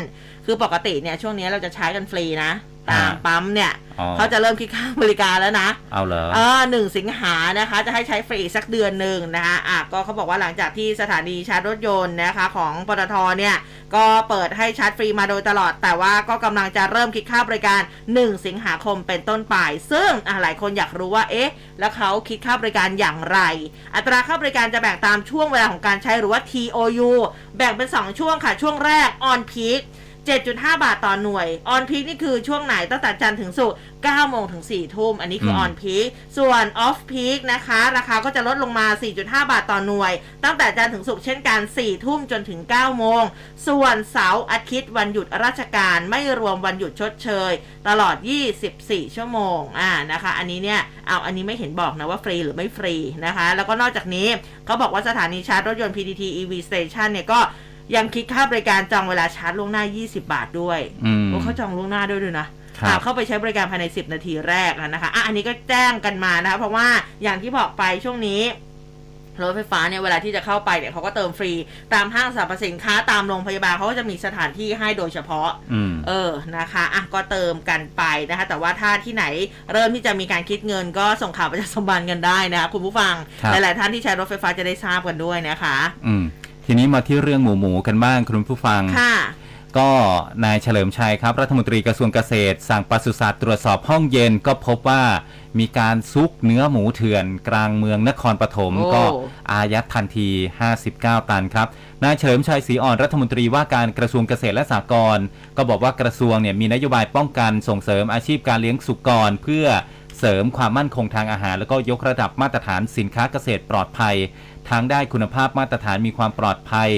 คือปกติเนี่ยช่วงนี้เราจะใช้กันฟรีนะ ตามอ่าปั๊มเนี่ยอ๋อเขาจะเริ่มคิดค่าบริการแล้วนะ เอาเหรอเออหนึ่งสิงหานะคะ จะให้ใช้ฟรีอีกสักเดือนหนึ่งนะคะอะก็เขาบอกว่าหลังจากที่สถานีชาร์จรถยนต์นะคะ ของปตทเนี่ย ก็เปิดให้ชาร์จฟรีมาโดยตลอด แต่ว่าก็กำลังจะเริ่มคิดค่าบริการ 1 สิงหาคมเป็นต้นไป ซึ่งอะหลายคนอยากรู้ว่า เอ๊ะ แล้วเขาคิดค่าบริการอย่างไร อัตราค่าบริการจะแบ่งตามช่วงเวลาของการใช้หรือว่า TOU แบ่งเป็น 2 ช่วงค่ะ ช่วงแรก on peak 7.5 บาทต่อหน่วย on peak นี่คือช่วงไหนตั้งแต่จันทร์ถึงศุกร์9โมงถึง4ทุ่มอันนี้คือม on peak ส่วน off peak นะคะ ราคาก็จะลดลงมา 4.5 บาทต่อหน่วย ตั้งแต่จันทร์ถึงศุกร์เช่นกัน 4 ทุ่มจนถึง 9 โมง ส่วนเสาร์อาทิตย์วันหยุดราชการไม่รวมวันหยุดชดเชย ตลอด 24 ชั่วโมงอ่านะคะ อันนี้เนี่ยเอาอันนี้ไม่เห็นบอกนะว่าฟรีหรือไม่ฟรีนะคะ แล้วก็นอกจากนี้เขาบอกว่าสถานีชาร์จรถยนต์ PTT EV Station เนี่ยก็ ยังคิดค่าบริการจองเวลาชาร์จล่วงหน้า 20 บาทด้วยอืมโอ้เขาจองล่วงหน้าด้วยด้วยนะครับอ่าเข้าไปใช้บริการภายใน 10 นาทีแรกอะนะคะอะอันนี้ก็แจ้งกันมานะคะเพราะว่าอย่างที่บอกไปช่วงนี้รถไฟฟ้าเนี่ยเวลาที่จะเข้าไปเนี่ยเขาก็เติมฟรีตามห้างสรรพสินค้าตามโรงพยาบาลเขาก็จะมีสถานที่ให้โดยเฉพาะอืมเออนะคะอะก็เติมกันไปนะคะ แต่ว่าถ้าที่ไหนเริ่มที่จะมีการคิดเงินก็ส่งข่าวประชาสัมพันธ์กันได้นะคะคุณผู้ฟังครับหลาย ๆ ท่านที่ใช้รถไฟฟ้าจะได้ทราบกันด้วยนะคะ อืม ทีนี้มาที่เรื่องหมูหมูกันบ้างคุณผู้ฟัง ค่ะ ก็นายเฉลิมชัยครับ รัฐมนตรีกระทรวงเกษตร สั่งปศุสัตว์ตรวจสอบห้องเย็นก็พบว่ามีการซุกเนื้อหมูเถื่อนกลางเมืองนครปฐมโอ้ก็อายัดทันที 59 ตันครับ นายเฉลิมชัยศรีอ่อนรัฐมนตรีว่าการกระทรวงเกษตรและสหกรณ์ก็บอกว่ากระทรวงเนี่ยมีนโยบายป้องกันส่งเสริมอาชีพการเลี้ยงสุกรเพื่อเสริมความมั่นคงทางอาหาร แล้วก็ยกระดับมาตรฐานสินค้าเกษตรปลอดภัย ทั้งได้คุณภาพมาตรฐานมีความปลอดภัย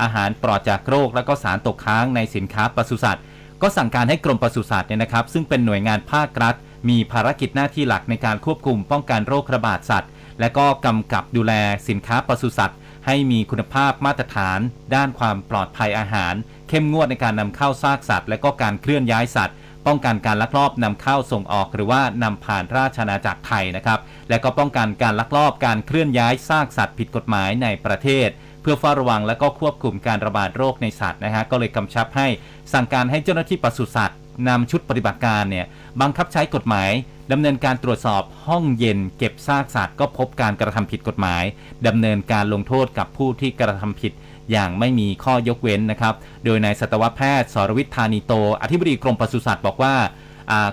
อาหารปลอดจากโรค และก็สารตกค้างในสินค้าปศุสัตว์ ก็สั่งการให้กรมปศุสัตว์เนี่ยนะครับ ซึ่งเป็นหน่วยงานภาครัฐ มีภารกิจหน้าที่หลักในการควบคุมป้องกันโรคระบาดสัตว์ และก็กำกับดูแลสินค้าปศุสัตว์ ให้มีคุณภาพมาตรฐาน ด้านความปลอดภัยอาหาร เข้มงวดในการนำเข้าซากสัตว์ และก็การเคลื่อนย้ายสัตว์ ป้องกันการลักลอบนำเข้าส่งออก หรือว่านำผ่านราชอาณาจักรไทยนะครับ และก็ป้องกันการลักลอบการเคลื่อนย้ายซากสัตว์ผิดกฎหมายในประเทศ เพื่อเฝ้าระวังและก็ควบคุมการระบาดโรคในสัตว์นะฮะก็เลยกำชับให้สั่งการให้เจ้าหน้าที่ปศุสัตว์นำชุดปฏิบัติการเนี่ยบังคับใช้กฎหมายดำเนินการตรวจสอบห้องเย็น เก็บซากสัตว์ก็พบการกระทำผิดกฎหมายดำเนินการลงโทษกับผู้ที่กระทำผิด อย่างไม่มีข้อยกเว้นนะครับ โดยนายสัตวแพทย์สรวิทย์ธานีโต อธิบดีกรมปศุสัตว์บอกว่า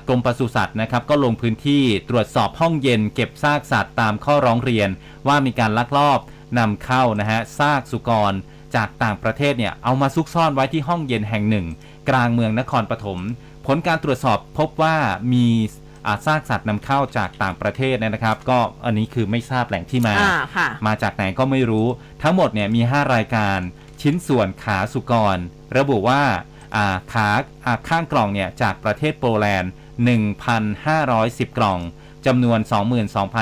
กรมปศุสัตว์นะครับก็ลงพื้นที่ตรวจสอบห้องเย็น เก็บซากสัตว์ตามข้อร้องเรียน ว่ามีการลักลอบนำเข้านะฮะซากสุกรจากต่างประเทศเนี่ยเอามาซุกซ่อนไว้ที่ห้องเย็นแห่งหนึ่ง กลางเมืองนครปฐมผลการตรวจสอบพบว่ามี ซากสัตว์นำเข้าจากต่างประเทศเนยนะครับ ก็อันนี้คือไม่ทราบแหล่งที่มาอ่าค่ะมาจากไหนก็ไม่รู้ ทั้งหมดเนี่ยมี 5 รายการชิ้นส่วนขาสุกร ระบุว่าอ่าขาอ่าข้างกล่องเนี่ยจากประเทศโปแลนด์ 1,510 กล่องจำนวน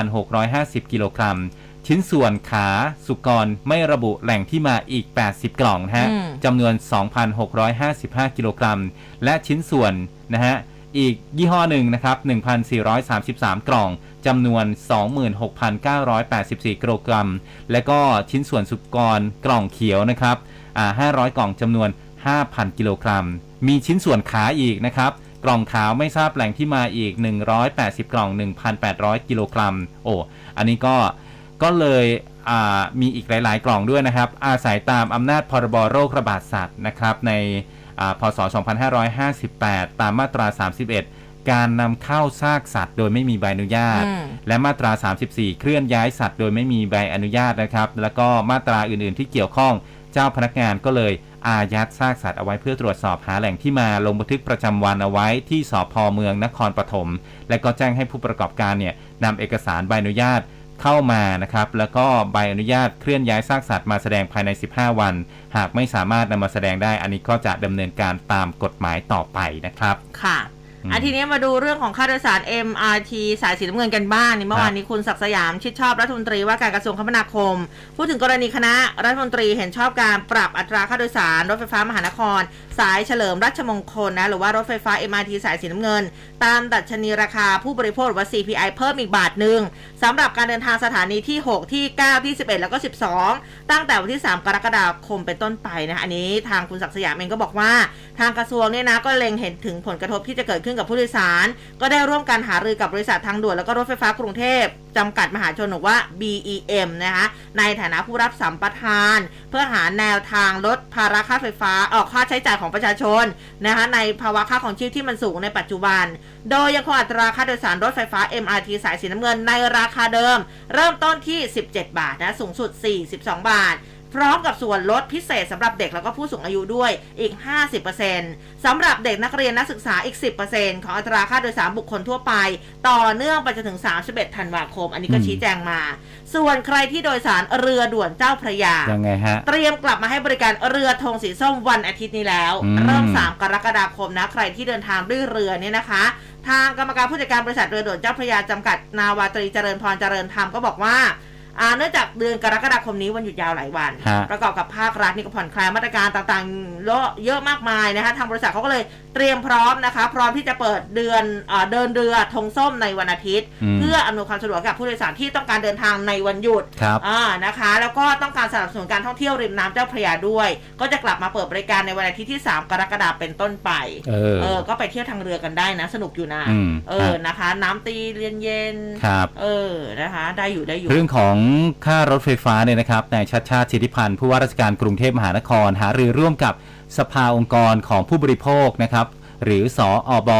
22,650 กิโลกรัม ชิ้นส่วนขาสุกรไม่ระบุแหล่งที่มาอีก 80 กล่องนะฮะอืมจำนวน 2,655 กิโลกรัม และชิ้นส่วนนะฮะ อีกยี่ห้อหนึ่งนะครับ 1,433 กล่องจำนวน 26,984 กิโลกรัม และก็ชิ้นส่วนสุกรกล่องเขียวนะครับอ่า500 กล่องจำนวน 5,000 กิโลกรัม มีชิ้นส่วนขาอีกนะครับ กล่องขาวไม่ทราบแหล่งที่มาอีก 180 กล่อง 1,800 กิโลกรัม โอ้ อันนี้ก็ ก็เลยมีอีกหลาย ๆ กล่องด้วยนะครับ อาศัยตามอำนาจพรบโรคระบาดสัตว์นะครับใน พศ 2558 ตามมาตรา 31 การนำเข้าซากสัตว์โดยไม่มีใบอนุญาตอืมและมาตรา 34 เคลื่อนย้ายสัตว์โดยไม่มีใบอนุญาตนะครับ แล้วก็มาตราอื่นๆที่เกี่ยวข้องเจ้าพนักงานก็เลยอายัดซากสัตว์เอาไว้เพื่อตรวจสอบหาแหล่งที่มาลงบันทึกประจำวันเอาไว้ที่สพเมืองนครปฐมและก็แจ้งให้ผู้ประกอบการเนี่ยนำเอกสารใบอนุญาต เข้ามานะครับ แล้วก็ใบอนุญาตเคลื่อนย้ายซากสัตว์มาแสดงภายใน 15 วัน หากไม่สามารถนำมาแสดงได้ อันนี้ก็จะดำเนินการตามกฎหมายต่อไปนะครับ ค่ะ อืมอันทีนี้มาดูเรื่องของค่าโดยสาร MRT สายสีน้ำเงินกันบ้างนี่เมื่อวานนี้คุณศักดิ์สยามชิดชอบรัฐมนตรีว่าการกระทรวงคมนาคม พูดถึงกรณีคณะรัฐมนตรีเห็นชอบการปรับอัตราค่าโดยสาร รถไฟฟ้ามหานคร สายเฉลิมราชมงคลนะหรือว่ารถไฟฟ้า MRT สายสีน้ำเงิน ตามดัชนีราคาผู้บริโภคหรือว่า CPI เพิ่มอีกบาทหนึ่งสำหรับการเดินทางสถานีที่ 6 ที่ 9 ที่ 11 แล้วก็ 12 ตั้งแต่วันที่ 3 กรกฎาคมเป็นต้นไปนะอันนี้ทางคุณศักดิ์สยามเองก็บอกว่า ทางกระทรวงเนี่ยนะก็เล็งเห็นถึงผลกระทบที่จะเกิดขึ้นกับผู้โดยสาร ก็ได้ร่วมกันหารือกับบริษัททางด่วนแล้วก็รถไฟฟ้ากรุงเทพจำกัดมหาชนหรือว่า BEM นะคะในฐานะผู้รับสัมปทาน เพื่อหาแนวทางลดภาระค่าไฟฟ้าออกค่าใช้จ่ายของประชาชนนะคะในภาวะค่าของชีพที่มันสูงในปัจจุบัน โดยยังคงอัตราค่าโดยสารรถไฟฟ้า MRT สายสีน้ำเงินในราคาเดิม เริ่มต้นที่ 17 บาทนะสูงสุด 42 บาท พร้อมกับส่วนลดพิเศษสำหรับเด็กแล้วก็ผู้สูงอายุด้วยอีก 50%สำหรับเด็กนักเรียนนักศึกษาอีก 10%ของอัตราค่าโดยสารบุคคลทั่วไป ต่อเนื่องไปจนถึง 31 ธันวาคม อันนี้ก็อืมชี้แจงมา ส่วนใครที่โดยสารเรือด่วนเจ้าพระยายังไงฮะเตรียมกลับมาให้บริการเรือธงสีส้มวันอาทิตย์นี้แล้วอืมเริ่ม 3 กรกฎาคมนะใครที่เดินทางด้วยเรือเนี่ยนะคะทางกรรมการผู้จัดการบริษัทเรือด่วนเจ้าพระยาจำกัดนาวาตรีเจริญพรเจริญธรรมก็บอกว่าอ่า เนื่องจากเดือนกรกฎาคมนี้วันหยุดยาวหลายวัน ฮะ ประกอบกับภาครัฐนี่ก็ผ่อนคลายมาตรการต่างๆเยอะเยอะมากมายนะคะทางบริษัทเขาก็เลยเตรียมพร้อมนะคะ พร้อมที่จะเปิดเดือนอาเดินเรือธงส้มในวันอาทิตย์ อืมเพื่ออำนวยความสะดวกกับผู้โดยสารที่ต้องการเดินทางในวันหยุดครับอ่านะคะ แล้วก็ต้องการสนับสนุนการท่องเที่ยวริมน้ำเจ้าพระยาด้วย ก็จะกลับมาเปิดบริการในวันอาทิตย์ที่ 3 กรกฎาคมเป็นต้นไปเออเออ ก็ไปเที่ยวทางเรือกันได้นะ สนุกอยู่นะอืมเออนะคะ น้ำตีเย็นเย็นๆครับเออนะคะได้อยู่ได้อยู่เรื่องของค่ารถไฟฟ้าเนี่ยนะครับนายชัดชาติสิทธิพันธ์ผู้ว่าราชการกรุงเทพมหานคร หารือร่วมกับสภาองค์กรของผู้บริโภคนะครับ หรือสออบ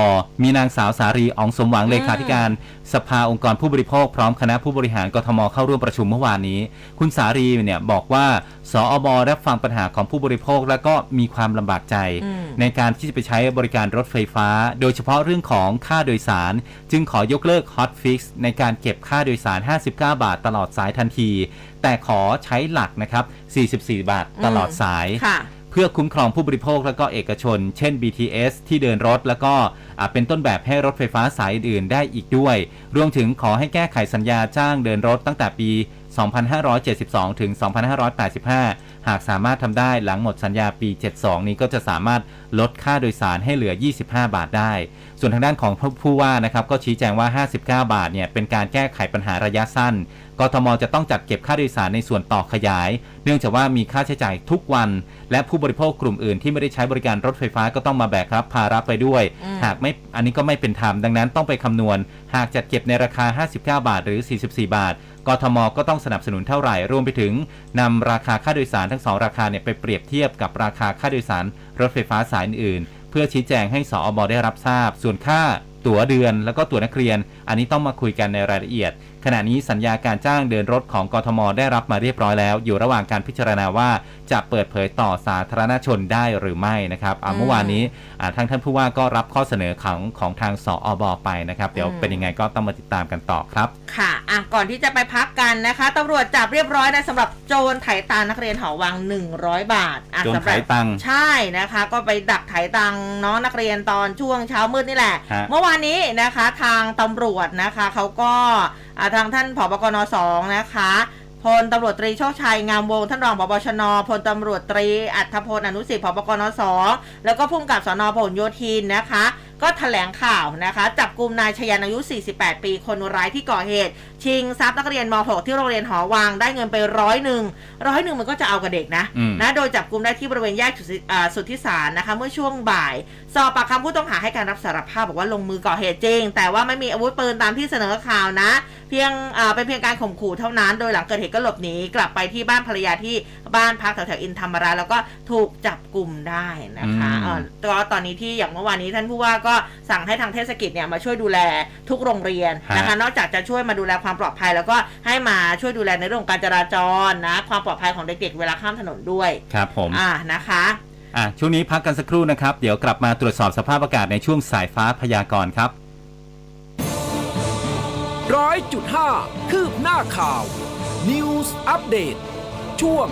มีนางสาวสารีอองสมหวังเลขาธิการ สภาองค์กรผู้บริโภคพร้อมคณะผู้บริหารกทมเข้าร่วมประชุมเมื่อวานนี้ คุณสารีเนี่ยบอกว่าสออบรับฟังปัญหาของผู้บริโภค แล้วก็มีความลำบากใจอืมในการที่จะไปใช้บริการรถไฟฟ้า โดยเฉพาะเรื่องของค่าโดยสาร จึงขอยกเลิก Hot Fix ในการเก็บค่าโดยสาร 59 บาทตลอดสายทันที แต่ขอใช้หลักนะครับ 44 บาทตลอดสายค่ะ เพื่อคุ้มครองผู้บริโภคและก็เอกชน เช่น BTS ที่เดินรถ แล้วก็เป็นต้นแบบให้รถไฟฟ้าสายอื่นๆได้อีกด้วย รวมถึงขอให้แก้ไขสัญญาจ้างเดินรถตั้งแต่ปี 2572 ถึง 2585 หากสามารถทำได้หลังหมดสัญญาปี 72 นี้ก็จะสามารถลดค่าโดยสารให้เหลือ 25 บาทได้ ส่วนทางด้านของผู้ว่านะครับก็ชี้แจงว่า 59 บาทเนี่ยเป็นการแก้ไขปัญหาระยะสั้น กทมจะต้องจัดเก็บค่าโดยสารในส่วนต่อขยาย เนื่องจากว่ามีค่าใช้จ่ายทุกวัน และผู้บริโภคกลุ่มอื่นที่ไม่ได้ใช้บริการรถไฟฟ้าก็ต้องมาแบกรับภาระไปด้วยอืมหากไม่อันนี้ก็ไม่เป็นธรรมดังนั้นต้องไปคำนวณ หากจัดเก็บในราคา 59 บาท หรือ 44 บาทกทมก็ต้องสนับสนุนเท่าไหร่ รวมไปถึงนำราคาค่าโดยสารทั้งสองราคาเนี่ยไปเปรียบเทียบกับราคาค่าโดยสารรถไฟฟ้าสายอื่นๆเพื่อชี้แจงให้สออบได้รับทราบ ส่วนค่าตั๋วเดือนแล้วก็ตั๋วนักเรียน อันนี้ต้องมาคุยกันในรายละเอียด ขณะนี้สัญญาการจ้างเดินรถของกทมได้รับมาเรียบร้อยแล้ว อยู่ระหว่างการพิจารณาว่าจะเปิดเผยต่อสาธารณชนได้หรือไม่นะครับอ่าอืมเมื่อวานนี้อ่าทางท่านผู้ว่าก็รับข้อเสนอของของทางสออบไปนะครับเดี๋ยวอืมเป็นยังไงก็ต้องมาติดตามกันต่อครับ ค่ะอะก่อนที่จะไปพักกันนะคะตำรวจจับเรียบร้อยนะสำหรับโจรไถตานักเรียนหอวัง 100 บาทอะโจรสำหรับไถตังค์ใช่นะคะ ก็ไปดักไถตังค์น้องนักเรียนตอนช่วงเช้ามืดนี่แหละฮะเมื่อวานนี้นะคะทางตำรวจนะคะเขาก็อ่า ทางท่านผบกนสองนะคะพลตำรวจตรีโชคชัยงามวงท่านรองผบชนพลตำรวจตรีอัธพลอนุสิทธิ์ผบกนสแล้วก็พุ่มกับสนพหลโยธินนะคะ ก็แถลงข่าวนะคะ จับกลุ่มนายชยันอายุ 48 ปี คนร้ายที่ก่อเหตุ ชิงทรัพย์นักเรียนม .6 ที่โรงเรียนหอวังได้เงินไปร้อยหนึ่งร้อยหนึ่งมันก็จะเอากับเด็กนะอืมนะโดยจับกลุ่มได้ที่บริเวณแยกสุทธิอ่าสุทธิสารนะคะ เมื่อช่วงบ่าย สอบปากคำผู้ต้องหาให้การรับสารภาพบอกว่าลงมือก่อเหตุจริง แต่ว่าไม่มีอาวุธปืนตามที่เสนอข่าวนะ เพียงอ่าเป็นเพียงการข่มขู่เท่านั้น โดยหลังเกิดเหตุก็หลบหนีกลับไปที่บ้านภรรยาที่บ้านพักแถวๆอินธรรมราแล้วก็ถูกจับกลุ่มได้นะคะอืมเอ่อก็ตอนนี้ที่อย่างเมื่อวานนี้ท่านผู้ว่าก็สั่งให้ทางเทศกิจเนี่ยมาช่วยดูแลทุกโรงเรียนนะคะ นอกจากจะช่วยมาดูแลความปลอดภัย แล้วก็ให้มาช่วยดูแลในเรื่องของการจราจรนะความปลอดภัยของเด็กๆเวลาข้ามถนนด้วยครับผมอ่านะคะอะช่วงนี้พักกันสักครู่นะครับ เดี๋ยวกลับมาตรวจสอบสภาพอากาศในช่วงสายฟ้าพยากรณ์ครับร้อยจุดห้าคืบหน้าข่าว News อัปเดตช่วง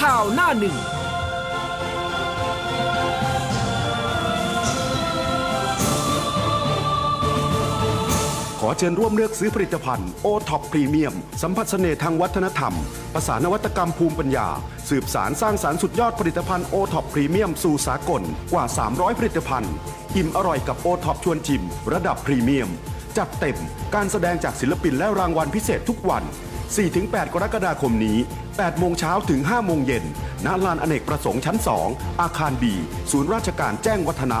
ข่าวหน้าหนึ่ง ขอเชิญร่วมเลือกซื้อผลิตภัณฑ์โอท็อปพรีเมียมสัมผัสเสน่ห์ทางวัฒนธรรม ประสานนวัตกรรมภูมิปัญญา สืบสารสร้างสารรค์สุดยอดผลิตภัณฑ์โอท็อปพรีเมียมสู่สากลกว่า 300 ผลิตภัณฑ์ อิ่มอร่อยกับโอท็อปชวนชิม ระดับพรีเมียม จัดเต็มการแสดงจากศิลปินและรางวัลพิเศษทุกวัน 4-8 กรกฎาคมนี้8โมงเช้าถึง 5 โมงเย็นณลานอเนกประสงค์ชั้น 2 อาคารบีศูนย์ราชการแจ้งวัฒนะ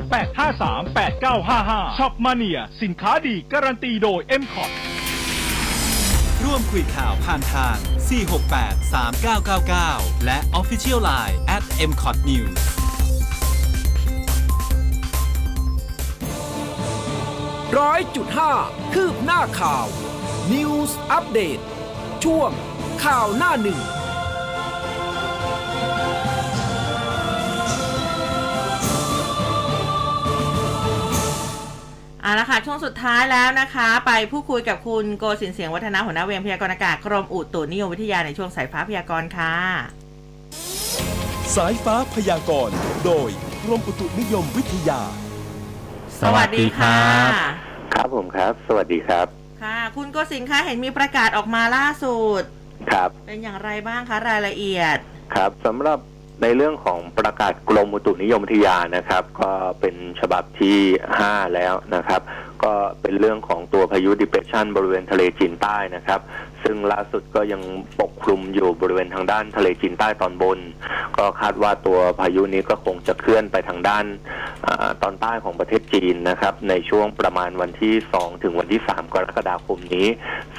02-853-8955ช็อปมาเนียสินค้าดีการันตีโดย m c o t ร่วมคุยข่าวผ่านทาง 468 3999 และ Official Line at mcot news ร้อยจุดห้าคืบหน้าข่าว News อัปเดตช่วงข่าวหน้าหนึ่ง เอาละค่ะ ช่วงสุดท้ายแล้วนะคะ ไปพูดคุยกับคุณโกสินทร์เสียงวัฒนาหัวหน้าเวรพยากรณ์อากาศกรมอุตุนิยมวิทยาในช่วงสายฟ้าพยากรณ์ค่ะ สายฟ้าพยากรณ์โดยกรมอุตุนิยมวิทยา สวัสดีค่ะครับผมครับ สวัสดีครับ ค่ะ คุณโกสินทร์คะเห็นมีประกาศออกมาล่าสุด ครับ เป็นอย่างไรบ้างคะรายละเอียด ครับสำหรับ ในเรื่องของประกาศกรมอุตุนิยมวิทยานะครับ ก็เป็นฉบับที่ 5 แล้วนะครับ ก็เป็นเรื่องของตัวพายุดิเพชันบริเวณทะเลจีนใต้นะครับ ซึ่งล่าสุดก็ยังปกคลุมอยู่บริเวณทางด้านทะเลจีนใต้ตอนบน ก็คาดว่าตัวพายุนี้ก็คงจะเคลื่อนไปทางด้านอตอนใต้ของประเทศจีนนะครับ ในช่วงประมาณวันที่ 2 ถึงวันที่ 3 กรกฎาคมนี้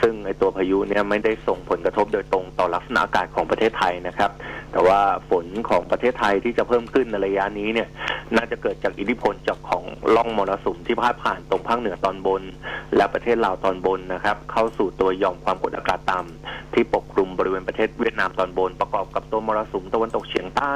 ซึ่งไอตัวพายุเนี่ยไม่ได้ส่งผลกระทบโดยตรงต่อลักษณะอากาศของประเทศไทยนะครับ แต่ว่าฝนของประเทศไทยที่จะเพิ่มขึ้นในระยะนี้เนี่ยน่าจะเกิดจากอิทธิพลจากของล่องมรสุมที่พาดผ่านตรงภาคเหนือตอนบน และประเทศลาวตอนบนนะครับ เข้าสู่ตัวย่อมความกดอากาศต่ำที่ปกคลุมบริเวณประเทศเวียดนามตอนบนประกอบกับตัวมรสุมตะวันตกเฉียงใต้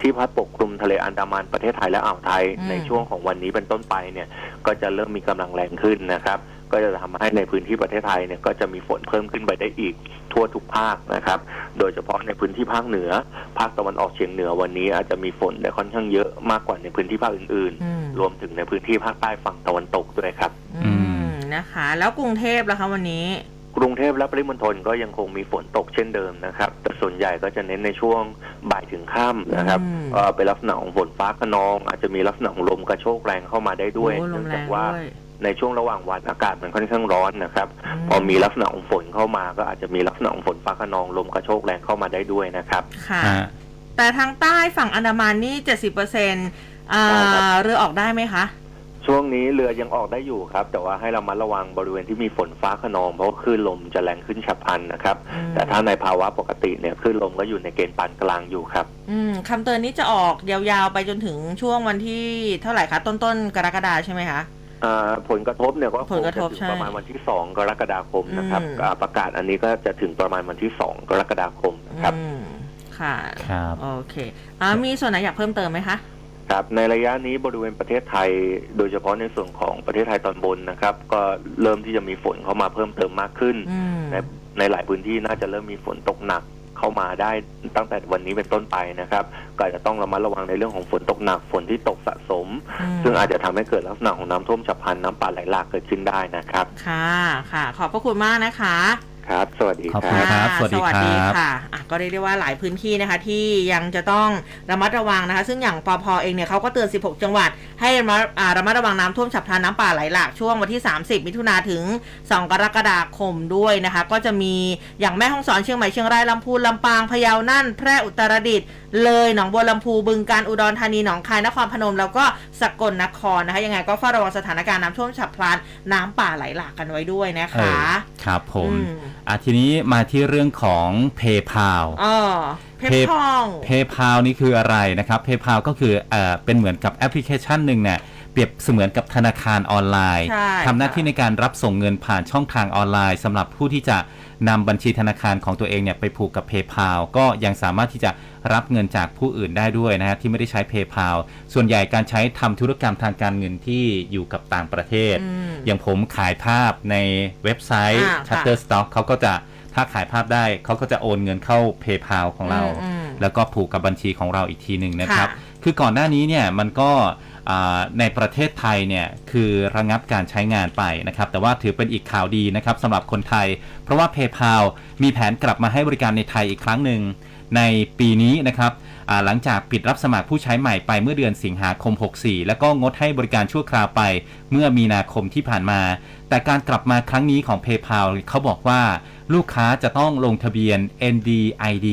ที่พัดปกคลุมทะเลอันดามันประเทศไทยและอ่าวไทยอืมในช่วงของวันนี้เป็นต้นไปเนี่ยก็จะเริ่มมีกำลังแรงขึ้นนะครับก็จะทำให้ในพื้นที่ประเทศไทยเนี่ยก็จะมีฝนเพิ่มขึ้นไปได้อีกทั่วทุกภาคนะครับ โดยเฉพาะในพื้นที่ภาคเหนือ ภาคตะวันออกเฉียงเหนือวันนี้อาจจะมีฝนได้ค่อนข้างเยอะมากกว่าในพื้นที่ภาคอื่นอืมๆรวมถึงในพื้นที่ภาคใต้ฝั่งตะวันตกด้วยครับ อืมนะคะ แล้วกรุงเทพล่ะคะวันนี้ กรุงเทพและปริมณฑลก็ยังคงมีฝนตกเช่นเดิมนะครับ แต่ส่วนใหญ่ก็จะเน้นในช่วงบ่ายถึงค่ำนะครับอืมก็เป็นลักษณะของฝนฟ้าขนอง อาจจะมีลักษณะของลมกระโชกแรงเข้ามาได้ด้วยโอ้ลเนื่อมงแรจากงว่าด้วยในช่วงระหว่างวันอากาศมันค่อนข้างร้อนนะครับมพอมีลักษณะของฝนเข้ามา ก็อาจจะมีลักษณะของฝนฟ้าขนองลมกระโชกแรงเข้ามาได้ด้วยนะครับค่ะฮะแต่ทางใต้ฝั่งอันดามันนี่เจ็ดสิบเปอร์เซ็นต์ใช่ครับเรือออกได้ไหมคะ ช่วงนี้เรือยังออกได้อยู่ครับ แต่ว่าให้เรามาระวังบริเวณที่มีฝนฟ้าขนอง เพราะว่าคลื่นลมจะแรงขึ้นฉับพลันนะครับ อืม แต่ถ้าในภาวะปกติเนี่ยคลื่นลมก็อยู่ในเกณฑ์ปานกลางอยู่ครับ อืมคำเตือนนี้จะออกยาวๆไปจนถึงช่วงวันที่เท่าไหร่คะต้นต้นๆกรกฎาใช่ไหมคะ อ่าผลกระทบเนี่ยก็คผงลกระจะทบถึงใช่ประมาณวันที่สองกรกฎาคมนะครับอืม อ่าประกาศอันนี้ก็จะถึงประมาณวันที่สองกรกฎาคมนะครับ อืมค่ะ ครับ โอเคอ่ามีส่วนไหนอยากเพิ่มเติมไหมคะ ครับในระยะนี้บริเวณประเทศไทย โดยเฉพาะในส่วนของประเทศไทยตอนบนนะครับ ก็เริ่มที่จะมีฝนเข้ามาเพิ่มเติมมากขึ้นอืมในในหลายพื้นที่น่าจะเริ่มมีฝนตกหนักเข้ามาได้ตั้งแต่วันนี้เป็นต้นไปนะครับ ก็อาจจะต้องระมัดระวังในเรื่องของฝนตกหนักฝนที่ตกสะสมอืมซึ่งอาจจะทำให้เกิดลักษณะของน้ำท่วมฉับพลันน้ำป่าไหลหลากเกิดขึ้นได้นะครับ ค่ะค่ะ ขอบพระคุณมากนะคะ ครับ สวัสดีขอบคคุรัณบครับอ่าสวัสดีครับค่ะอะก็เรียกได้ว่าหลายพื้นที่นะคะ ที่ยังจะต้องระมัดระวังนะคะ ซึ่งอย่างปพเองเนี่ยเขาก็เตือน 16 จังหวัด ให้ระมัดอ่าระมัดระวังน้ำท่วมฉับพลันน้ำป่าไหลหลากช่วงวันที่ 30 มิถุนาถึง 2 กรกฎาคมด้วยนะคะ ก็จะมีอย่างแม่ฮ่องสอนเชียงใหม่เชียงรายลำพูนลำปางพะเยาน่านแพร่อุตรดิตถ์ เลยหนองบัวลำพูบึงการอุดรธานีหนองคายนครพนม แล้วก็สกลนครนะคะ ยังไงก็เฝ้าระวังสถานการณ์น้ำท่วมฉับพลันน้ำป่าไหลหลากกันไว้ด้วยนะเอคะอครับผมอืมอะทีนี้มาที่เรื่องของ PayPal อ๋อเพชรทอง PayPal นี่คืออะไรนะครับ PayPal ก็คือเอ่อเป็นเหมือนกับแอปพลิเคชันหนึ่งเนี่ยเปรียบเสมือนกับธนาคารออนไลน์ใช่ทำหน้าที่ค่ะในการรับส่งเงินผ่านช่องทางออนไลน์สำหรับผู้ที่จะ นำบัญชีธนาคารของตัวเองเนี่ยไปผูกกับ PayPal ก็ยังสามารถที่จะรับเงินจากผู้อื่นได้ด้วยนะฮะที่ไม่ได้ใช้ PayPal ส่วนใหญ่การใช้ทำธุรกรรมทางการเงินที่อยู่กับต่างประเทศอืมอย่างผมขายภาพในเว็บไซต์อ่าค่ะ Shutterstock เขาก็จะถ้าขายภาพได้เขาก็จะโอนเงินเข้า PayPal ของเราอืมแล้วก็ผูกกับบัญชีของเราอีกทีหนึ่งนะครับค่ะคือก่อนหน้านี้เนี่ยมันก็อ่า ในประเทศไทยเนี่ยคือระงับการใช้งานไปนะครับ แต่ว่าถือเป็นอีกข่าวดีนะครับสำหรับคนไทย เพราะว่า PayPal มีแผนกลับมาให้บริการในไทยอีกครั้งหนึ่งในปีนี้นะครับหลังจากปิดรับสมัครผู้ใช้ใหม่ไปเมื่อเดือนสิงหาคม 64 แล้วก็งดให้บริการชั่วคราวไป เมื่อมีนาคมที่ผ่านมา แต่การกลับมาครั้งนี้ของ PayPal เขาบอกว่าลูกค้าจะต้องลงทะเบียน NDID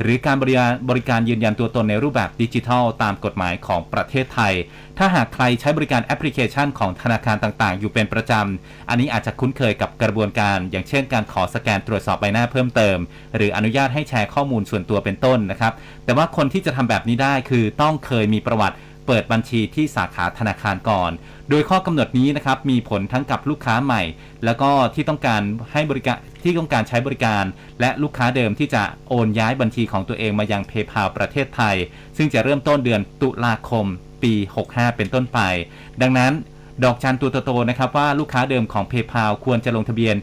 หรือการบริการบริการยืนยันตัวตนในรูปแบบดิจิทัล ตามกฎหมายของประเทศไทย ถ้าหากใครใช้บริการแอปพลิเคชันของธนาคารต่างๆ อยู่เป็นประจำ อันนี้อาจจะคุ้นเคยกับกระบวนการ อย่างเช่นการขอสแกนตรวจสอบใบหน้าเพิ่มเติม หรืออนุญาตให้แชร์ข้อมูลส่วนตัวเป็นต้นนะครับ แต่ว่าคนที่จะทำแบบนี้ได้คือต้องเคยมีประวัติ เปิดบัญชีที่สาขาธนาคารก่อน โดยข้อกำหนดนี้นะครับมีผลทั้งกับลูกค้าใหม่ แล้วก็ที่ต้องการให้บริการที่ต้องการใช้บริการ และลูกค้าเดิมที่จะโอนย้ายบัญชีของตัวเองมายัง PayPal ประเทศไทย ซึ่งจะเริ่มต้นเดือนตุลาคม ปี 65 เป็นต้นไป ดังนั้นดอกจันตัวโตๆนะครับว่าลูกค้าเดิมของ PayPal ควรจะลงทะเบียน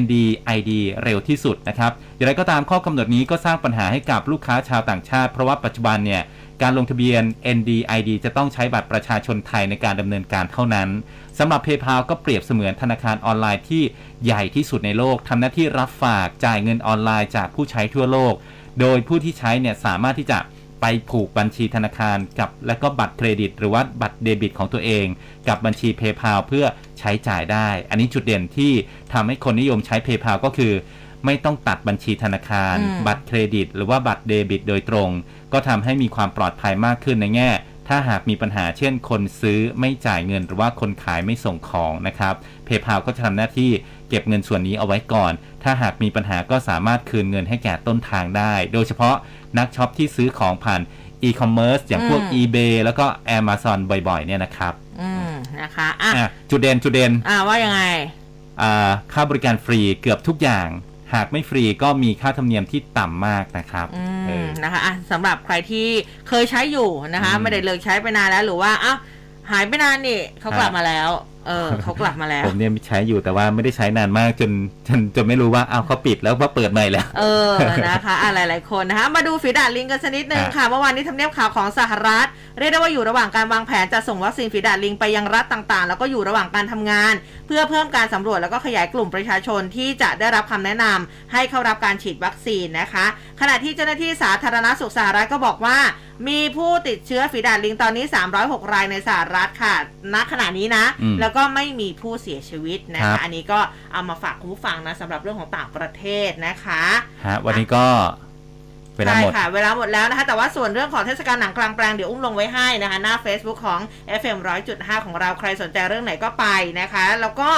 NDID เร็วที่สุดนะครับ อย่างไรก็ตามข้อกำหนดนี้ก็สร้างปัญหาให้กับลูกค้าชาวต่างชาติ เพราะว่าปัจจุบันเนี่ย การลงทะเบียน NDID จะต้องใช้บัตรประชาชนไทยในการดำเนินการเท่านั้นสำหรับ PayPal ก็เปรียบเสมือนธนาคารออนไลน์ที่ใหญ่ที่สุดในโลกทำหน้าที่รับฝากจ่ายเงินออนไลน์จากผู้ใช้ทั่วโลก โดยผู้ที่ใช้เนี่ยสามารถที่จะไปผูกบัญชีธนาคารกับและก็บัตรเครดิต หรือว่าบัตรเดบิตของตัวเอง กับบัญชี PayPal เพื่อใช้จ่ายได้ อันนี้จุดเด่นที่ทำให้คนนิยมใช้ PayPal ก็คือ ไม่ต้องตัดบัญชีธนาคารอืมบัตรเครดิต หรือว่าบัตรเดบิต โดยตรง ก็ทำให้มีความปลอดภัยมากขึ้นในแง่ ถ้าหากมีปัญหาเช่นคนซื้อไม่จ่ายเงินหรือว่าคนขายไม่ส่งของนะครับ PayPal ก็จะทำหน้าที่เก็บเงินส่วนนี้เอาไว้ก่อน ถ้าหากมีปัญหาก็สามารถคืนเงินให้แก่ต้นทางได้ โดยเฉพาะนักช็อปที่ซื้อของผ่านอีคอมเมิร์ซอย่างพวกอืม eBay แล้วก็ Amazon บ่อยๆ เนี่ยนะครับ อืม นะคะอะอะจุดเด่นจุดเด่นอ่าว่ายังไง อ่า ค่าบริการฟรีเกือบทุกอย่าง หากไม่ฟรีก็มีค่าธรรมเนียมที่ต่ำมากนะครับอืเอมอนะคะอะสำหรับใครที่เคยใช้อยู่นะคะอืมไม่ได้เลิกใช้ไปนานแล้วหรือว่าอ้าวหายไปนานนี่เขากลับฮะมาแล้ว เออเขากลับมาแล้ว ผมเนี่ยใช้อยู่แต่ว่าไม่ได้ใช้นานมากจนจนจนไม่รู้ว่าอ้าวเขาปิดแล้วว่าเปิดใหม่แล้ว เออนะคะอะหลาย ๆ คนนะคะมาดูฝีดาดลิงกันสักนิดนึงฮะค่ะเมื่อวานนี้ทำเนียบข่าวของสหรัฐ เรียกได้ว่าอยู่ระหว่างการวางแผนจะส่งวัคซีนฝีดาดลิงไปยังรัฐต่าง ๆ แล้วก็อยู่ระหว่างการทำงาน เพื่อเพิ่มการสำรวจแล้วก็ขยายกลุ่มประชาชนที่จะได้รับคำแนะนำให้เข้ารับการฉีดวัคซีนนะคะ ขณะที่เจ้าหน้าที่สาธารณสุขสหรัฐก็บอกว่ามีผู้ติดเชื้อฝีดาดลิงตอนนี้ 306 รายในสหรัฐค่ะณขณะนี้นะอืมแล้วก็ไม่มีผู้เสียชีวิตนะครัคะบ อันนี้ก็เอามาฝากคุณผู้ฟังนะสำหรับเรื่องของต่างประเทศนะคะ ฮะวันนี้ก็เวลาหมด ใช่ค่ะ เวลาหมดแล้วนะคะ แต่ว่าส่วนเรื่องของเทศกาลหนังกลางแปลงเดี๋ยวอุ้มลงไว้ให้นะคะ หน้า Facebook ของ FM 100.5 ของเราใครสนใจเรื่องไหนก็ไปนะคะ แล้วก็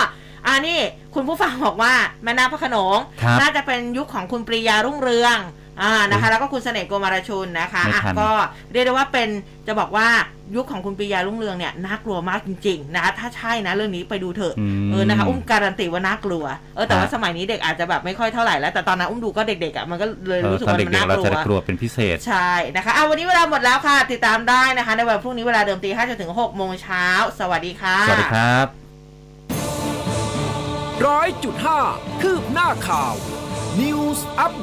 อ่านี่คุณผู้ฟังบอกว่าแม่นาพระโขนงครับน่าจะเป็นยุคของคุณปรียารุ่งเรือง อ่านะคะ แล้วก็คุณเสน่ห์โกมารชุนนะคะไม่อะทันก็เรียกได้ว่าเป็นจะบอกว่ายุคของคุณปรียารุ่งเรืองเนี่ยน่ากลัวมากจริงๆนะคะถ้าใช่นะเรื่องนี้ไปดูเถอะมเออนะคะ อุ้มการันตีว่าน่ากลัวเออแต่ว่าฮะสมัยนี้เด็กอาจจะแบบไม่ค่อยเท่าไหร่แล้วแต่ตอนนั้นอุ้มดูก็เด็กๆอะมันก็เลยเออรู้สึกตอนว่าเด็มันน่ากๆเราลัจะวกลัวเป็นพิเศษใช่นะคะอะวันนี้เวลาหมดแล้วค่ะ ติดตามได้นะคะ ในวันพรุ่งนี้เวลาเดิมตีห้าจนถึงหกโมงเช้าสวัสดีค่ะสวัสดีครับร้อยจุดห้าคืบหน้าข่าว News Update